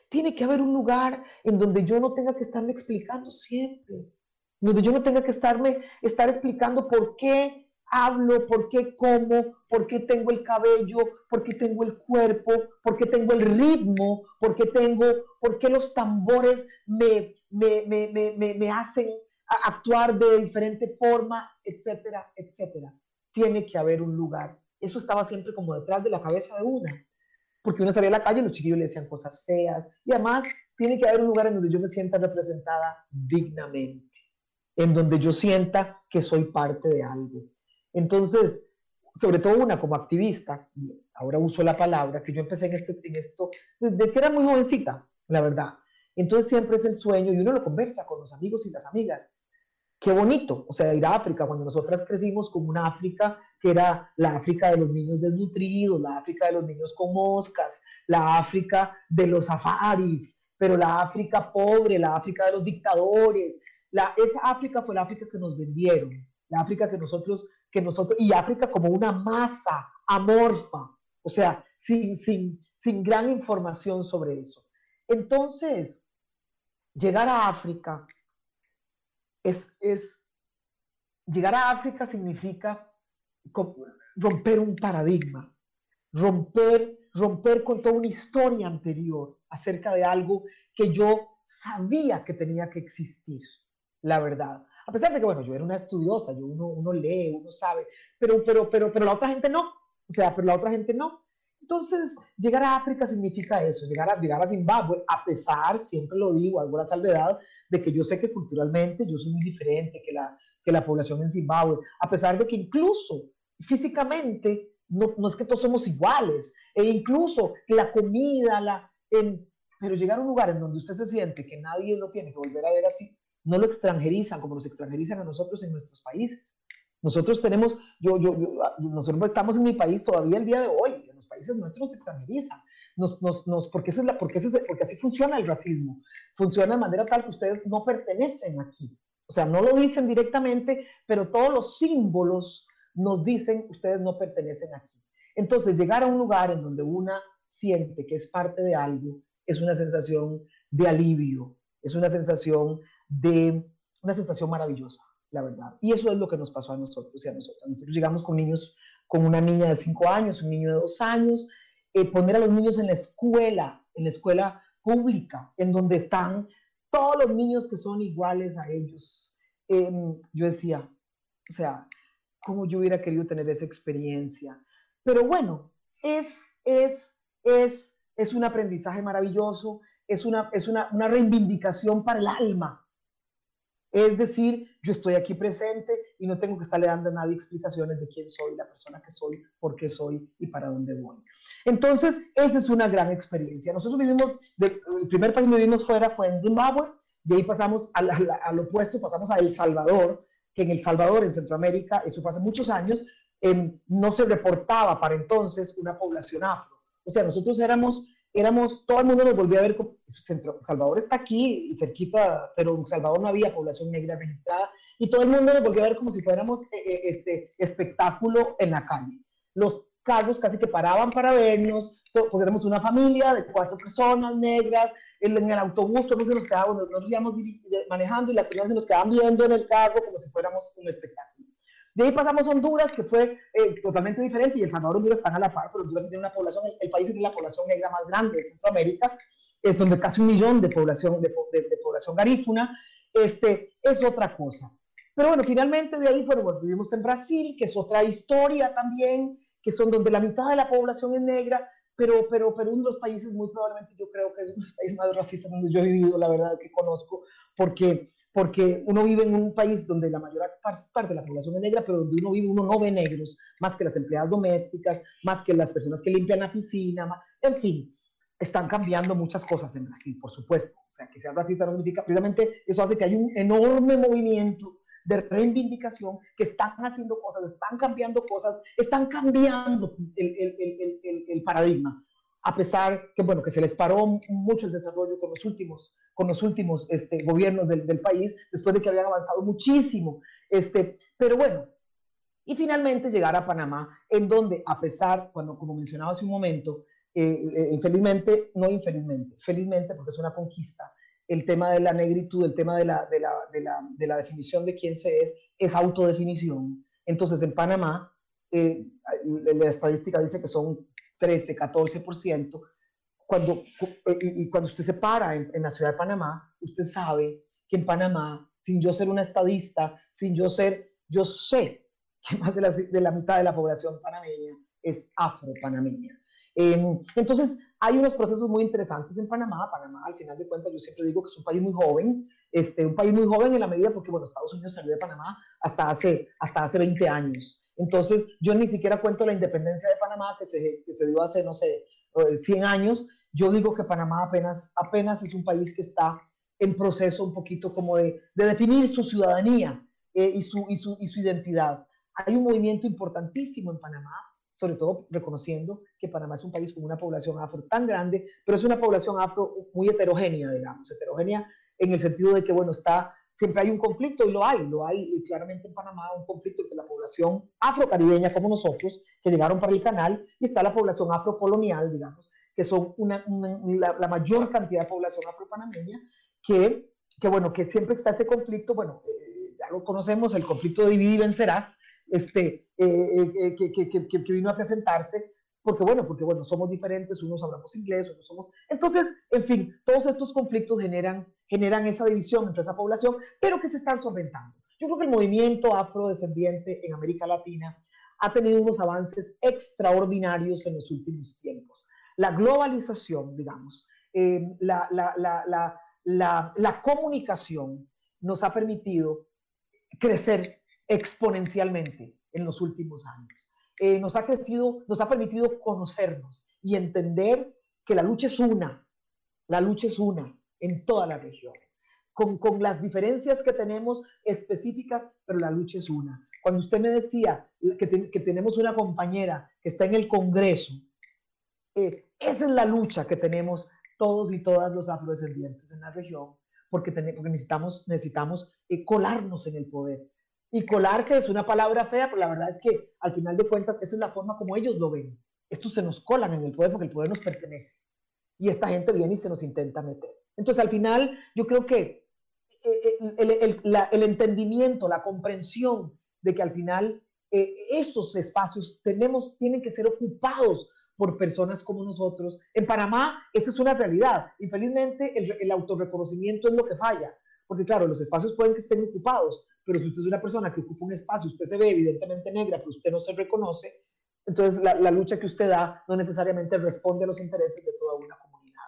Tiene que haber un lugar en donde yo no tenga que estarme explicando siempre, donde yo no tenga que estarme, estar explicando por qué hablo, por qué como, por qué tengo el cabello, por qué tengo el cuerpo, por qué tengo el ritmo, por qué tengo, por qué los tambores me, me, me, me hacen actuar de diferente forma, etcétera, etcétera tiene que haber un lugar. Eso estaba siempre como detrás de la cabeza de una, porque uno salía a la calle y los chiquillos le decían cosas feas, y además tiene que haber un lugar en donde yo me sienta representada dignamente, en donde yo sienta que soy parte de algo. Entonces, sobre todo una como activista, ahora uso la palabra, que yo empecé en, este, en esto desde que era muy jovencita, la verdad. Entonces siempre es el sueño y uno lo conversa con los amigos y las amigas qué bonito, o sea, ir a África, cuando nosotras crecimos como una África que era la África de los niños desnutridos, la África de los niños con moscas, la África de los safaris, pero la África pobre, la África de los dictadores, la, esa África fue la África que nos vendieron, la África que nosotros, que nosotros, y África como una masa amorfa, o sea, sin, sin, sin gran información sobre eso. Entonces, llegar a África es, es llegar a África significa romper un paradigma, romper, romper con toda una historia anterior acerca de algo que yo sabía que tenía que existir, la verdad. A pesar de que, bueno, yo era una estudiosa, yo uno, uno lee, uno sabe, pero, pero, pero, pero la otra gente no. O sea, pero la otra gente no. Entonces, llegar a África significa eso, llegar a, llegar a Zimbabue, a pesar, siempre lo digo, alguna salvedad, de que yo sé que culturalmente yo soy muy diferente que la, que la población en Zimbabue, a pesar de que incluso físicamente no, no es que todos somos iguales, e incluso la comida, la, en, pero llegar a un lugar en donde usted se siente que nadie lo tiene que volver a ver así, no lo extranjerizan como nos extranjerizan a nosotros en nuestros países. Nosotros tenemos, yo, yo, nosotros estamos en mi país todavía el día de hoy, en los países nuestros nos extranjerizan nos, nos, nos, porque, es la, porque, es, porque así funciona el racismo. Funciona de manera tal que ustedes no pertenecen aquí. O sea, no lo dicen directamente, pero todos los símbolos nos dicen ustedes no pertenecen aquí. Entonces, llegar a un lugar en donde una siente que es parte de algo es una sensación de alivio, es una sensación de una sensación maravillosa, la verdad. Y eso es lo que nos pasó a nosotros y a nosotros. Nosotros llegamos con niños, con una niña de 5 años, un niño de 2 años, eh, poner a los niños en la escuela, en la escuela pública, en donde están todos los niños que son iguales a ellos. Em, yo decía, o sea, cómo yo hubiera querido tener esa experiencia. Pero bueno, es, es, es, es un aprendizaje maravilloso, es, una, es una, una reivindicación para el alma, es decir, yo estoy aquí presente y no tengo que estarle dando a nadie explicaciones de quién soy, la persona que soy, por qué soy y para dónde voy. Entonces, esa es una gran experiencia. Nosotros vivimos, el primer país que vivimos fuera fue en Zimbabue, de ahí pasamos al, al, opuesto, pasamos a El Salvador, que en El Salvador, en Centroamérica, eso fue hace muchos años, no se reportaba para entonces una población afro O sea, nosotros éramos, éramos, todo el mundo nos volvía a ver Centro, Salvador está aquí, cerquita, pero en Salvador no había población negra registrada, y todo el mundo nos volvía a ver como si fuéramos eh, eh, este espectáculo en la calle. Los carros casi que paraban para vernos, pues éramos una familia de cuatro personas negras, en el autobús todos se nos quedaban, nosotros íbamos manejando y las personas se nos quedaban viendo en el carro como si fuéramos un espectáculo. De ahí pasamos a Honduras, que fue eh, totalmente diferente, y El Salvador y Honduras están a la par, pero Honduras tiene una población, el, país tiene la población negra más grande de Centroamérica, es donde casi un millón de población, de, población garífuna, este, es otra cosa. Pero bueno, finalmente de ahí, bueno, vivimos en Brasil, que es otra historia también, que son donde la mitad de la población es negra, pero, pero, pero uno de los países muy probablemente yo creo que es uno de los países más racistas donde yo he vivido, la verdad que conozco, porque, porque uno vive en un país donde la mayor parte de la población es negra, pero donde uno vive uno no ve negros, más que las empleadas domésticas, más que las personas que limpian la piscina, en fin, están cambiando muchas cosas en Brasil, por supuesto. O sea, que sea racista no significa, precisamente eso hace que hay un enorme movimiento de reivindicación, que están haciendo cosas, están cambiando cosas, están cambiando el, el, el, el, paradigma, a pesar que, bueno, que se les paró mucho el desarrollo con los últimos, con los últimos este, gobiernos del, del país, después de que habían avanzado muchísimo. Este, pero bueno, y finalmente llegar a Panamá, en donde, a pesar, cuando, como mencionaba hace un momento, eh, eh, infelizmente, no infelizmente, felizmente, porque es una conquista, el tema de la negritud, el tema de la, de la, de la, de la definición de quién se es, es autodefinición. Entonces, en Panamá, eh, la estadística dice que son 13, 14%. Cuando, eh, y, cuando usted se para en, la ciudad de Panamá, usted sabe que en Panamá, sin yo ser una estadista, sin yo ser, yo sé que más de la, de la mitad de la población panameña es afro-panameña. Eh, entonces, hay unos procesos muy interesantes en Panamá. Panamá, al final de cuentas, yo siempre digo que es un país muy joven, este, un país muy joven en la medida porque, bueno, Estados Unidos salió de Panamá hasta hace, hasta hace 20 años. Entonces, yo ni siquiera cuento la independencia de Panamá que se, que se dio hace, no sé, 100 años. Yo digo que Panamá apenas, apenas es un país que está en proceso un poquito como de, de definir su ciudadanía eh, y, su, y, su, y su identidad. Hay un movimiento importantísimo en Panamá sobre todo reconociendo que Panamá es un país con una población afro tan grande, pero es una población afro muy heterogénea, digamos, heterogénea en el sentido de que, bueno, está, siempre hay un conflicto y lo hay, lo hay claramente en Panamá, un conflicto entre la población afrocaribeña como nosotros, que llegaron para el canal, y está la población afrocolonial, digamos, que son una, la, mayor cantidad de población afropanameña, que, que, bueno, que siempre está ese conflicto, bueno, eh, ya lo conocemos, el conflicto de dividir y vencerás, este, eh, eh, que, que, que, que, vino a presentarse, porque bueno, porque bueno, somos diferentes, unos hablamos inglés, otros somos... Entonces, en fin, todos estos conflictos generan, generan esa división entre esa población, pero que se están solventando. Yo creo que el movimiento afrodescendiente en América Latina ha tenido unos avances extraordinarios en los últimos tiempos. La globalización, digamos, eh, la, la, la, la comunicación nos ha permitido crecer exponencialmente en los últimos años. Eh, nos ha crecido, nos ha permitido conocernos y entender que la lucha es una, la lucha es una en toda la región, con, con las diferencias que tenemos específicas, pero la lucha es una. Cuando usted me decía que, que tenemos una compañera que está en el Congreso, eh, esa es la lucha que tenemos todos y todas los afrodescendientes en la región, porque, porque necesitamos, necesitamos eh, colarnos en el poder, y colarse es una palabra fea, pero la verdad es que al final de cuentas esa es la forma como ellos lo ven. Estos se nos colan en el poder porque el poder nos pertenece. Y esta gente viene y se nos intenta meter. Entonces al final yo creo que eh, eh, el, entendimiento, la comprensión de que al final eh, esos espacios tenemos, tienen que ser ocupados por personas como nosotros. En Panamá, esa es una realidad. Infelizmente, el, el autorreconocimiento es lo que falla. Porque claro, los espacios pueden que estén ocupados, pero si usted es una persona que ocupa un espacio, usted se ve evidentemente negra, pero usted no se reconoce, entonces la, la lucha que usted da no necesariamente responde a los intereses de toda una comunidad.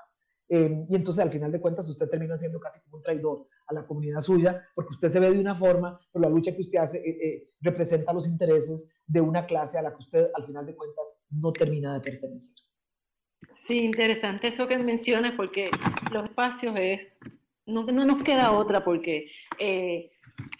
Eh, y entonces al final de cuentas usted termina siendo casi como un traidor a la comunidad suya, porque usted se ve de una forma, pero la lucha que usted hace eh, eh, representa los intereses de una clase a la que usted al final de cuentas no termina de pertenecer. Sí, interesante eso que mencionas, porque los espacios es, no, no nos queda otra, porque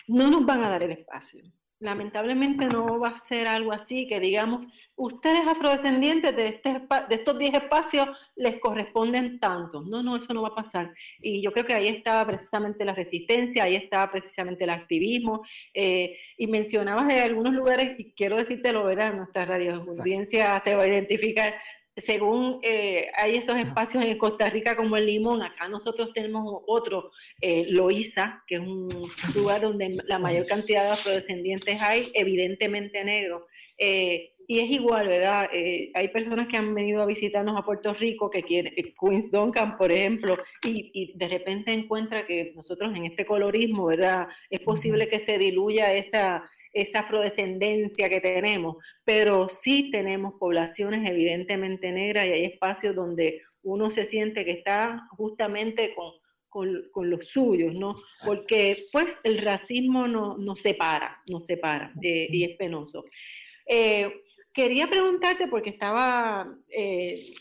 no nos van a dar el espacio. lamentablemente no va a ser algo así, que digamos, ustedes afrodescendientes de, este, de estos 10 espacios les corresponden tantos. No, no, eso no va a pasar. Y yo creo que ahí estaba precisamente la resistencia, ahí estaba precisamente el activismo. Eh, y mencionabas de algunos lugares, y quiero decirte lo verá, nuestra radio audiencia se va a identificar según eh, hay esos espacios en Costa Rica como el Limón, acá nosotros tenemos otro, eh, Loíza, que es un lugar donde la mayor cantidad de afrodescendientes hay, evidentemente negro. Eh, y es igual, ¿verdad? Eh, hay personas que han venido a visitarnos a Puerto Rico, que quieren, Queens Duncan, por ejemplo, y, y, de repente encuentra que nosotros en este colorismo, ¿verdad? Es posible que se diluya esa, esa afrodescendencia que tenemos, pero sí tenemos poblaciones evidentemente negras y hay espacios donde uno se siente que está justamente con, con, los suyos, ¿no? Porque pues el racismo nos no separa, nos separa eh, y es penoso. Eh, quería preguntarte, porque estaba eh,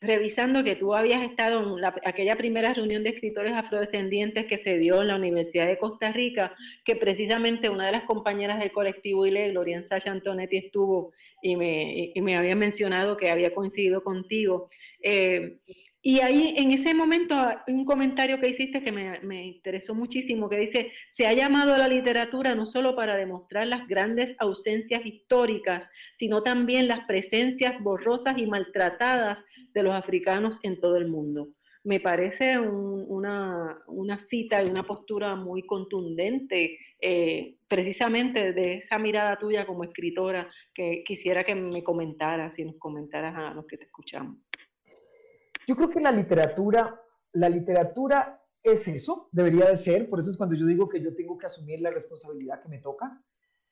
revisando que tú habías estado en aquella primera reunión de escritores afrodescendientes que se dio en la Universidad de Costa Rica, que precisamente una de las compañeras del colectivo ILE, Gloria Sasha Antonetti, estuvo y me, y me había mencionado que había coincidido contigo. Eh, y ahí en ese momento un comentario que hiciste que me, me, interesó muchísimo, que dice, se ha llamado a la literatura no solo para demostrar las grandes ausencias históricas, sino también las presencias borrosas y maltratadas de los africanos en todo el mundo. Me parece una, una, cita y una postura muy contundente, eh, precisamente de esa mirada tuya como escritora, que quisiera que me comentaras y nos comentaras a los que te escuchamos. Yo creo que la literatura, la literatura es eso, debería de ser, por eso es cuando yo digo que yo tengo que asumir la responsabilidad que me toca.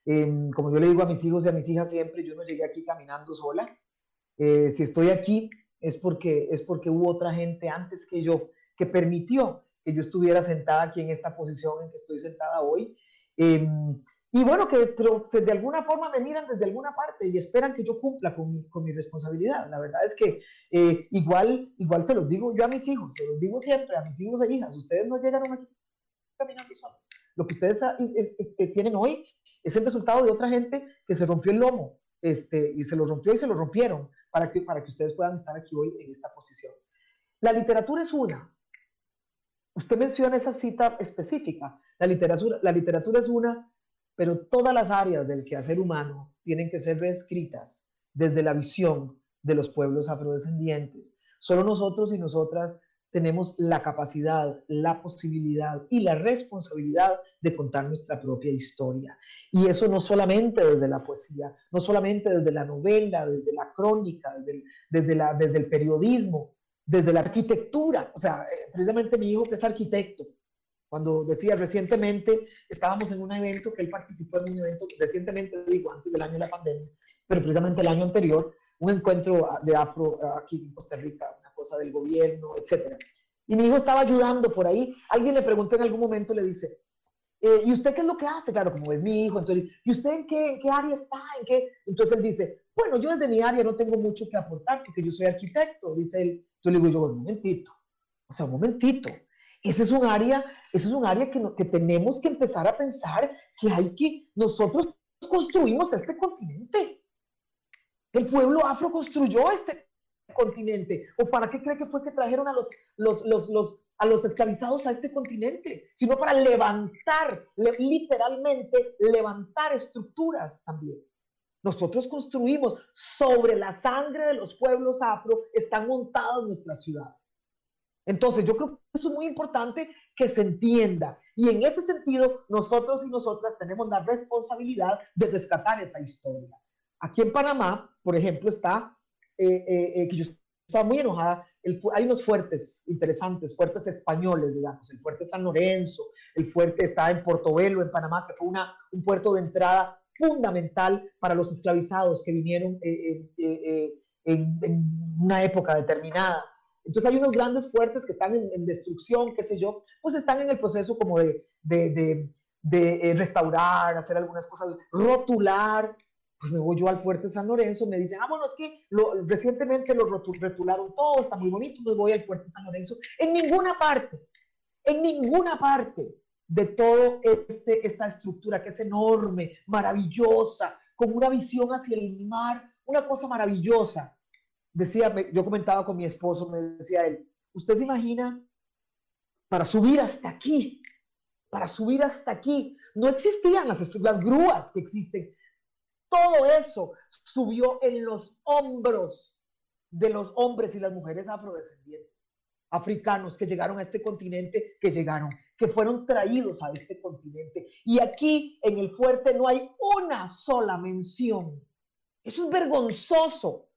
Em, como yo le digo a mis hijos y a mis hijas siempre, yo no llegué aquí caminando sola. Eh, si estoy aquí es porque, es porque hubo otra gente antes que yo que permitió que yo estuviera sentada aquí en esta posición en que estoy sentada hoy. Em, y bueno, que pero de alguna forma me miran desde alguna parte y esperan que yo cumpla con mi, con mi responsabilidad. La verdad es que eh, igual, igual se los digo yo a mis hijos, se los digo siempre a mis hijos e hijas, ustedes no llegaron aquí caminando solos. Lo que ustedes este, tienen hoy es el resultado de otra gente que se rompió el lomo este, y se lo rompió y se lo rompieron para que, para que ustedes puedan estar aquí hoy en esta posición. La literatura es una. Usted menciona esa cita específica. La literatura, la literatura es una pero todas las áreas del quehacer humano tienen que ser reescritas desde la visión de los pueblos afrodescendientes. Solo nosotros y nosotras tenemos la capacidad, la posibilidad y la responsabilidad de contar nuestra propia historia. Y eso no solamente desde la poesía, no solamente desde la novela, desde la crónica, desde desde, la, desde el periodismo, desde la arquitectura. O sea, eh, precisamente mi hijo que es arquitecto, cuando decía recientemente, estábamos en un evento que él participó en un evento, recientemente digo, antes del año de la pandemia, pero precisamente el año anterior, un encuentro de afro aquí en Costa Rica, una cosa del gobierno, etc. Y mi hijo estaba ayudando por ahí. Alguien le preguntó en algún momento, le dice, eh, ¿y usted qué es lo que hace? Claro, como es mi hijo, entonces, ¿y usted en qué, en qué área está? ¿En qué? Entonces él dice, bueno, yo desde mi área no tengo mucho que aportar porque yo soy arquitecto, dice él. Yo le digo yo, un momentito, o sea, un momentito. Ese es un área eso es un área que, tenemos que empezar a pensar que hay que, nosotros construimos este continente. El pueblo afro construyó este continente. ¿O para qué cree que fue que trajeron a los, los, los, los a los esclavizados a este continente? Sino para levantar, literalmente levantar estructuras también. Nosotros construimos sobre la sangre de los pueblos afro, están montadas nuestras ciudades. Entonces, yo creo que eso es muy importante que se entienda. Y en ese sentido, nosotros y nosotras tenemos la responsabilidad de rescatar esa historia. Aquí en Panamá, por ejemplo, está, eh, eh, eh, que yo estaba muy enojada, hay unos fuertes interesantes, fuertes españoles, digamos, el fuerte San Lorenzo, el fuerte está en Portobelo, en Panamá, que fue una, un puerto de entrada fundamental para los esclavizados que vinieron en una época determinada. Entonces hay unos grandes fuertes que están en, destrucción, qué sé yo, pues están en el proceso como de, de, de, eh, restaurar, hacer algunas cosas, rotular. Pues me voy yo al fuerte San Lorenzo, me dicen, ah, bueno, es que lo, recientemente lo rotularon todo, está muy bonito, me voy al fuerte San Lorenzo. En ninguna parte, en ninguna parte de todo este, esta estructura que es enorme, maravillosa, con una visión hacia el mar, una cosa maravillosa. Decía, yo comentaba con mi esposo, me decía él, ¿usted se imagina para subir hasta aquí? Para subir hasta aquí. No existían las, las grúas que existen. Todo eso subió en los hombros de los hombres y las mujeres afrodescendientes, africanos que llegaron a este continente, que llegaron, que fueron traídos a este continente. Y aquí en el fuerte no hay una sola mención. Eso es vergonzoso.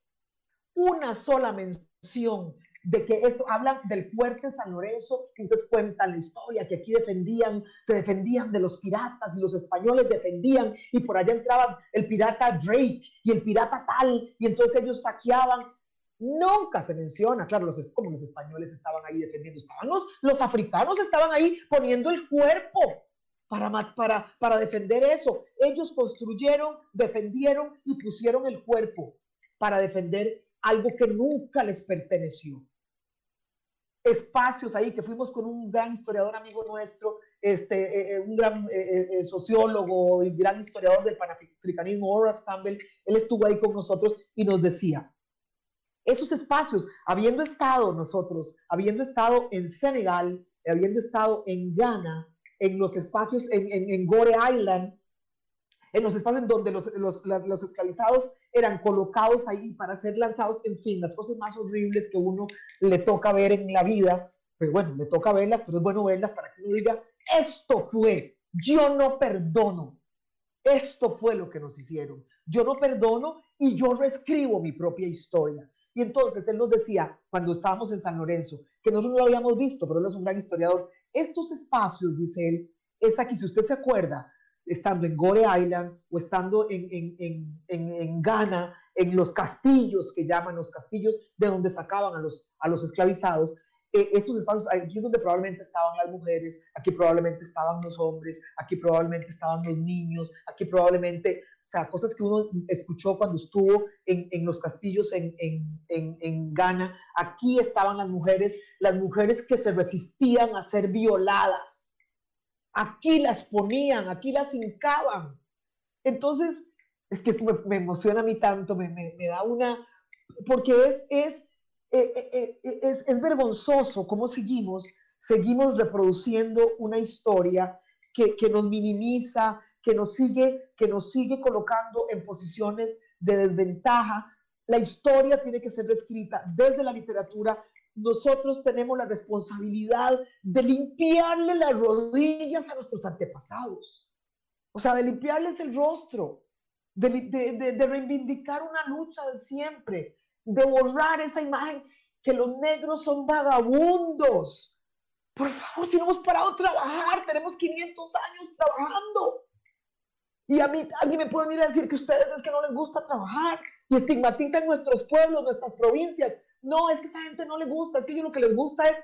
Una sola mención de que esto hablan del fuerte San Lorenzo, que entonces cuentan la historia, que aquí defendían, se defendían de los piratas y los españoles defendían y por allá entraban el pirata Drake y el pirata tal y entonces ellos saqueaban. Nunca se menciona, claro, los, como los españoles estaban ahí defendiendo, estaban los, los africanos estaban ahí poniendo el cuerpo para, para, para defender eso. Ellos construyeron, defendieron y pusieron el cuerpo para defender algo que nunca les perteneció. Espacios ahí, que fuimos con un gran historiador amigo nuestro, este, eh, eh, un gran eh, sociólogo y gran historiador del panafricanismo, Horace Campbell, él estuvo ahí con nosotros y nos decía, esos espacios, habiendo estado nosotros, habiendo estado en Senegal, habiendo estado en Ghana, en los espacios en, en, en Gore Island, en los espacios en donde los, los, los, esclavizados eran colocados ahí para ser lanzados, en fin, las cosas más horribles que uno le toca ver en la vida, pero bueno, le toca verlas, pero es bueno verlas para que uno diga, esto fue, yo no perdono, esto fue lo que nos hicieron, yo no perdono y yo reescribo mi propia historia. Y entonces él nos decía, cuando estábamos en San Lorenzo, que nosotros no lo habíamos visto, pero él es un gran historiador, estos espacios, dice él, es aquí, si usted se acuerda, estando en Gore Island o estando en, en, en, en, Ghana, en los castillos que llaman los castillos de donde sacaban a los, a los esclavizados. Eh, estos espacios, aquí es donde probablemente estaban las mujeres, aquí probablemente estaban los hombres, aquí probablemente estaban los niños, aquí probablemente, o sea, cosas que uno escuchó cuando estuvo en, en los castillos en, en, en Ghana, aquí estaban las mujeres, las mujeres que se resistían a ser violadas Aquí las ponían, aquí las hincaban. Entonces, es que esto me, emociona a mí tanto, me, da una, porque es, es, eh, eh, eh, es, es vergonzoso cómo seguimos, seguimos reproduciendo una historia que, que, nos minimiza, que nos, sigue, que nos sigue colocando en posiciones de desventaja. La historia tiene que ser reescrita desde la literatura nosotros tenemos la responsabilidad de limpiarle las rodillas a nuestros antepasados. O sea, de limpiarles el rostro, de, reivindicar una lucha de siempre, de borrar esa imagen que los negros son vagabundos. Por favor, si no hemos parado de trabajar, tenemos 500 años trabajando. Y a mí alguien me puede venir a decir que ustedes es que no les gusta trabajar y estigmatizan nuestros pueblos, nuestras provincias. No, es que esa gente no le gusta, es que yo lo que les gusta es,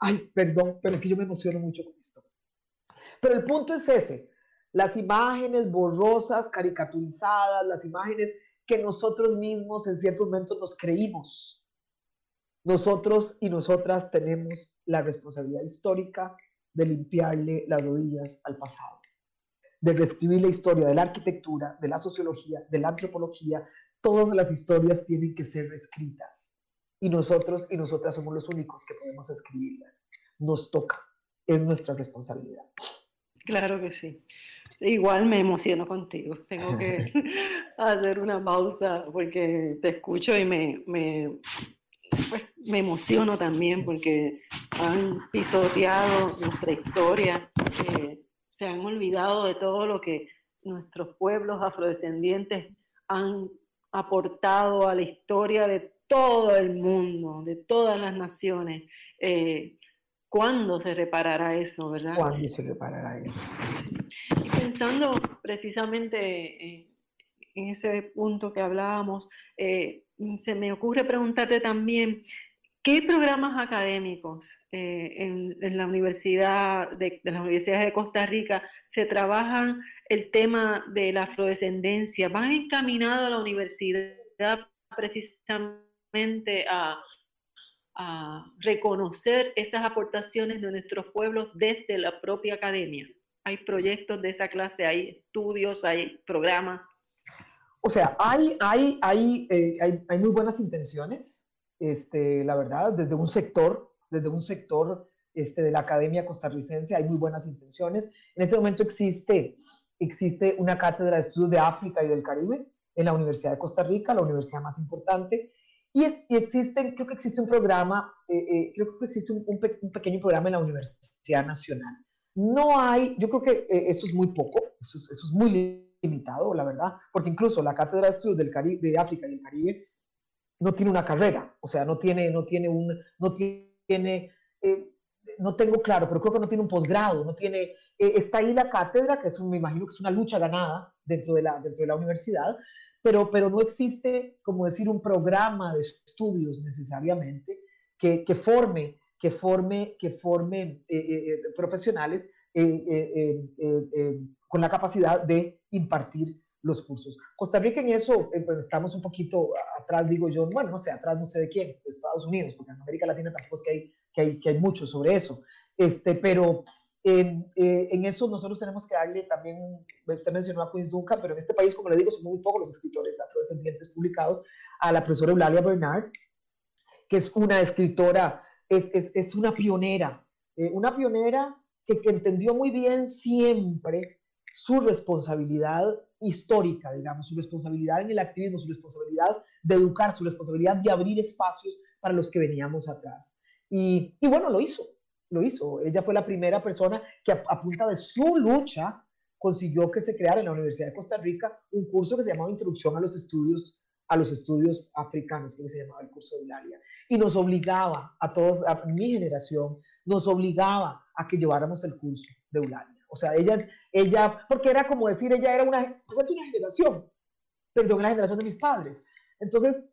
ay, perdón, pero es que yo me emociono mucho con esto. Pero el punto es ese, las imágenes borrosas, caricaturizadas, las imágenes que nosotros mismos en ciertos momentos nos creímos. Nosotros y nosotras tenemos la responsabilidad histórica de limpiarle las rodillas al pasado, de reescribir la historia de la arquitectura, de la sociología, de la antropología. Todas las historias tienen que ser reescritas y nosotros y nosotras somos los únicos que podemos escribirlas. Nos toca, es nuestra responsabilidad. Claro que sí. Igual me emociono contigo. Tengo que hacer una pausa porque te escucho y me, me, pues, me emociono también porque han pisoteado nuestra historia, eh, se han olvidado de todo lo que nuestros pueblos afrodescendientes han aportado a la historia de todo el mundo, de todas las naciones. Eh, ¿Cuándo se reparará eso, verdad? ¿Cuándo se reparará eso? Y pensando precisamente en ese punto que hablábamos, eh, se me ocurre preguntarte también, ¿qué programas académicos eh, en, la universidad de, de, las universidades de Costa Rica se trabajan el tema de la afrodescendencia? ¿Van encaminados a la universidad precisamente a, reconocer esas aportaciones de nuestros pueblos desde la propia academia. Hay proyectos de esa clase, hay estudios, hay programas. O sea, hay, hay, hay, eh, hay, hay, muy buenas intenciones, este, la verdad, desde un sector, desde un sector este, de la academia costarricense, hay muy buenas intenciones. En este momento existe, existe una cátedra de estudios de África y del Caribe en la Universidad de Costa Rica, la universidad más importante, y, es, y existen, creo que existe un programa, eh, eh, creo que existe un, un, pequeño programa en la Universidad Nacional. No hay, yo creo que eh, eso es muy poco, eso, eso, es muy limitado, la verdad, porque incluso la Cátedra de Estudios del Caribe, de África y el Caribe no tiene una carrera, o sea, no tiene, no tiene un, no tiene, no tengo claro, pero creo que no tiene un posgrado, no tiene, está ahí la cátedra, que es un, me imagino que es una lucha ganada dentro de la, dentro de la universidad, pero, pero no existe, como decir, un programa de estudios necesariamente que, que forme, que forme, que forme eh, eh, eh, profesionales con la capacidad de impartir los cursos. Costa Rica en eso pues estamos un poquito atrás, digo yo, bueno, no sé, atrás no sé de quién, de Estados Unidos, porque en América Latina tampoco es que hay, que hay, que hay mucho sobre eso, este, pero, eh, en eso nosotros tenemos que darle también, usted mencionó a Queens Duncan, pero en este país, como le digo, son muy pocos los escritores afrodescendientes publicados, a la profesora Eulalia Bernard, que es una escritora, es, es, es una pionera, eh, una pionera que, que, entendió muy bien siempre su responsabilidad histórica, digamos, su responsabilidad en el activismo, su responsabilidad de educar, su responsabilidad de abrir espacios para los que veníamos atrás. Y bueno, lo hizo, lo hizo. Ella fue la primera persona que a, punta de su lucha consiguió que se creara en la Universidad de Costa Rica un curso que se llamaba Introducción a los Estudios a los estudios africanos, que se llamaba el curso de Eulalia, y nos obligaba a todos, a mi generación, nos obligaba a que lleváramos el curso de Eulalia. O sea, ella, ella, porque era como decir, ella era una, pues, una generación, perdón, la generación de mis padres. Entonces,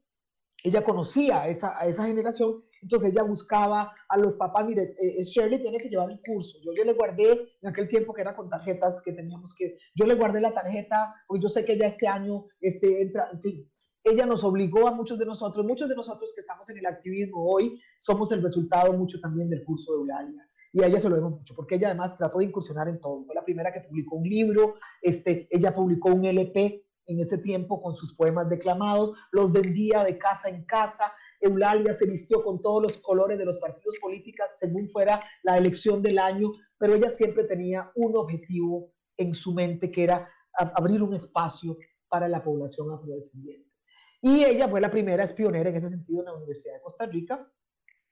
ella conocía esa, a esa generación entonces ella buscaba a los papás, mire, eh, Shirley tiene que llevar el curso. Yo, yo le guardé en aquel tiempo que era con tarjetas que teníamos que, yo le guardé la tarjeta, hoy yo sé que ya este año este, entra, en fin. Ella nos obligó a muchos de nosotros, muchos de nosotros que estamos en el activismo hoy, somos el resultado mucho también del curso de Eulalia. Y a ella se lo vemos mucho, porque ella además trató de incursionar en todo. Fue la primera que publicó un libro, este, ella publicó un LP en ese tiempo con sus poemas declamados, los vendía de casa en casa, Eulalia se vistió con todos los colores de los partidos políticos según fuera la elección del año, pero ella siempre tenía un objetivo en su mente que era abrir un espacio para la población afrodescendiente. Y ella fue la primera, es pionera en ese sentido en la Universidad de Costa Rica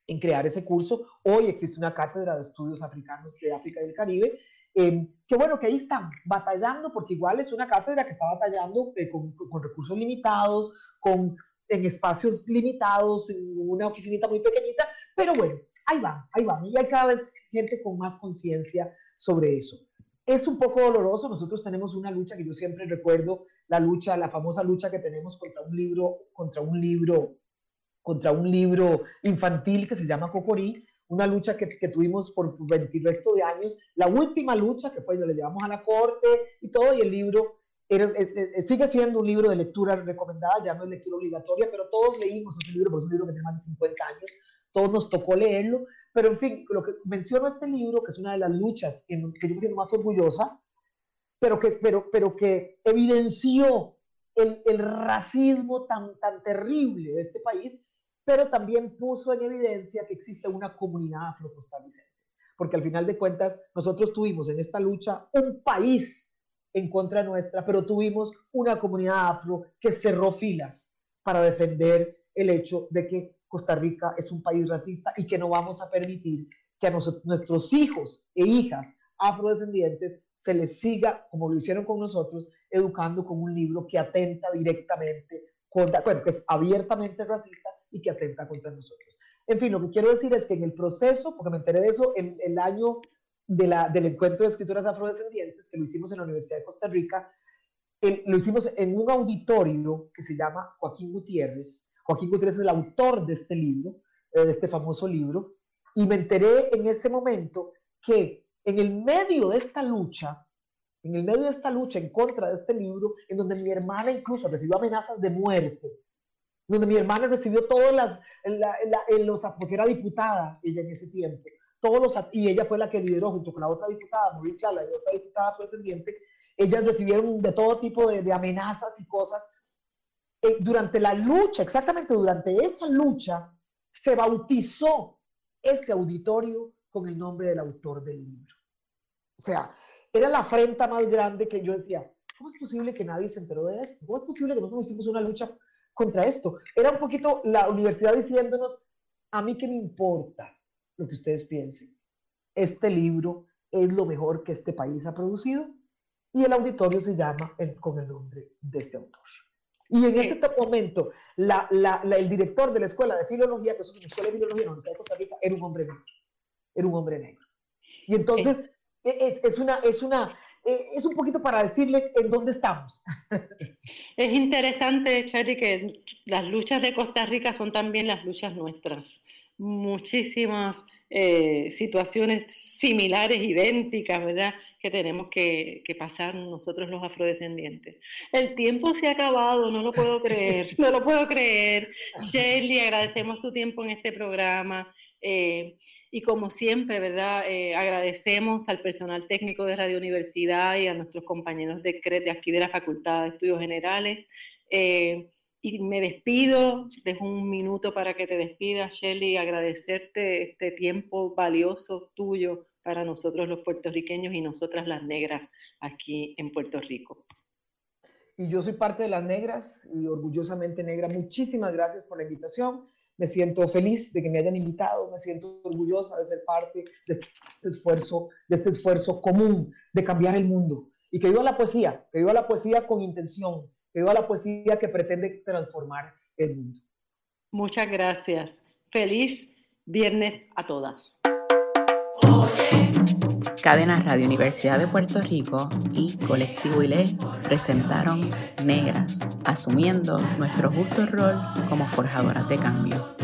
en crear ese curso. Hoy existe una cátedra de estudios africanos de África y del Caribe. Eh, que bueno, que ahí están batallando, porque igual es una cátedra que está batallando eh, con, con recursos limitados, con en espacios limitados, en una oficinita muy pequeñita, pero bueno, ahí van, ahí van. Y hay cada vez gente con más conciencia sobre eso. Es un poco doloroso, nosotros tenemos una lucha que yo siempre recuerdo, la lucha, la famosa lucha que tenemos contra un libro, contra un libro, contra un libro infantil que se llama Cocorí, una lucha que, que tuvimos por el resto de años, la última lucha que fue, le llevamos a la corte y todo, y el libro sigue siendo un libro de lectura recomendada, ya no es lectura obligatoria, pero todos leímos este libro, es un libro que tiene más de 50 años, todos nos tocó leerlo, pero en fin, lo que menciono este libro, que es una de las luchas en que yo me siento más orgullosa, pero que, pero, pero que evidenció el, el racismo tan, tan terrible de este país, pero también puso en evidencia que existe una comunidad afrocostarricense, porque al final de cuentas nosotros tuvimos en esta lucha un país en contra nuestra, pero tuvimos una comunidad afro que cerró filas para defender el hecho de que Costa Rica es un país racista y que no vamos a permitir que a nuestros hijos e hijas afrodescendientes se les siga, como lo hicieron con nosotros, educando con un libro que atenta directamente contra, bueno, que es abiertamente racista y que atenta contra nosotros. En fin, lo que quiero decir es que en el proceso, porque me enteré de eso el, año del encuentro de escritoras afrodescendientes, que lo hicimos en la Universidad de Costa Rica, lo hicimos en un auditorio que se llama Joaquín Gutiérrez. Joaquín Gutiérrez es el autor de este libro, eh, de este famoso libro, y me enteré en ese momento que en el medio de esta lucha, en el medio de esta lucha en contra de este libro, en donde mi hermana incluso recibió amenazas de muerte donde mi hermana recibió todas las, los, porque era diputada ella en ese tiempo, todos los, y ella fue la que lideró junto con la otra diputada, Mauricio Chala, y otra diputada afrodescendiente, ellas recibieron de todo tipo de, amenazas y cosas. Eh, durante la lucha, exactamente durante esa lucha, se bautizó ese auditorio con el nombre del autor del libro. O sea, era la afrenta más grande que yo decía, ¿cómo es posible que nadie se enteró de esto? ¿Cómo es posible que nosotros hicimos una lucha contra esto? Era un poquito la universidad diciéndonos, a mí qué me importa lo que ustedes piensen. Este libro es lo mejor que este país ha producido y el auditorio se llama con el nombre de este autor. Y en ese momento, el director de la escuela de filología, que es una escuela de filología en la Universidad de Costa Rica, era un hombre negro. Era un hombre negro. Y entonces, es, es, una, es, una, e, es un poquito para decirle en dónde estamos. Es interesante, Cherry, que las luchas de Costa Rica son también las luchas nuestras. Muchísimas eh, situaciones similares, idénticas, ¿verdad? Que tenemos que, que, pasar nosotros los afrodescendientes. El tiempo se ha acabado, no lo puedo creer, no lo puedo creer. Shelly, agradecemos tu tiempo en este programa. Eh, y como siempre, ¿verdad? Eh, agradecemos al personal técnico de Radio Universidad y a nuestros compañeros de CRET de aquí de la Facultad de Estudios Generales. Y me despido, dejo un minuto para que te despidas, Shelly, agradecerte este tiempo valioso tuyo para nosotros los puertorriqueños y nosotras las negras aquí en Puerto Rico. Y yo soy parte de las negras y orgullosamente negra. Muchísimas gracias por la invitación. Me siento feliz de que me hayan invitado, me siento orgullosa de ser parte de este esfuerzo, de este esfuerzo común de cambiar el mundo. Y que viva la poesía, que viva la poesía con intención, viva la poesía que pretende transformar el mundo. Muchas gracias. Feliz viernes a todas. Cadena Radio Universidad de Puerto Rico y Colectivo ILE presentaron Negras, asumiendo nuestro justo rol como forjadoras de cambio.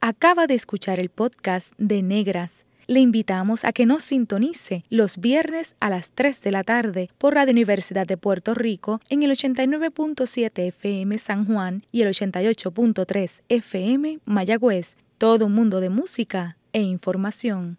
Acaba de escuchar el podcast de Negras le invitamos a que nos sintonice los viernes a las 3 de la tarde por Radio Universidad de Puerto Rico en el 89.7 FM San Juan y el 88.3 FM Mayagüez. Todo un mundo de música e información.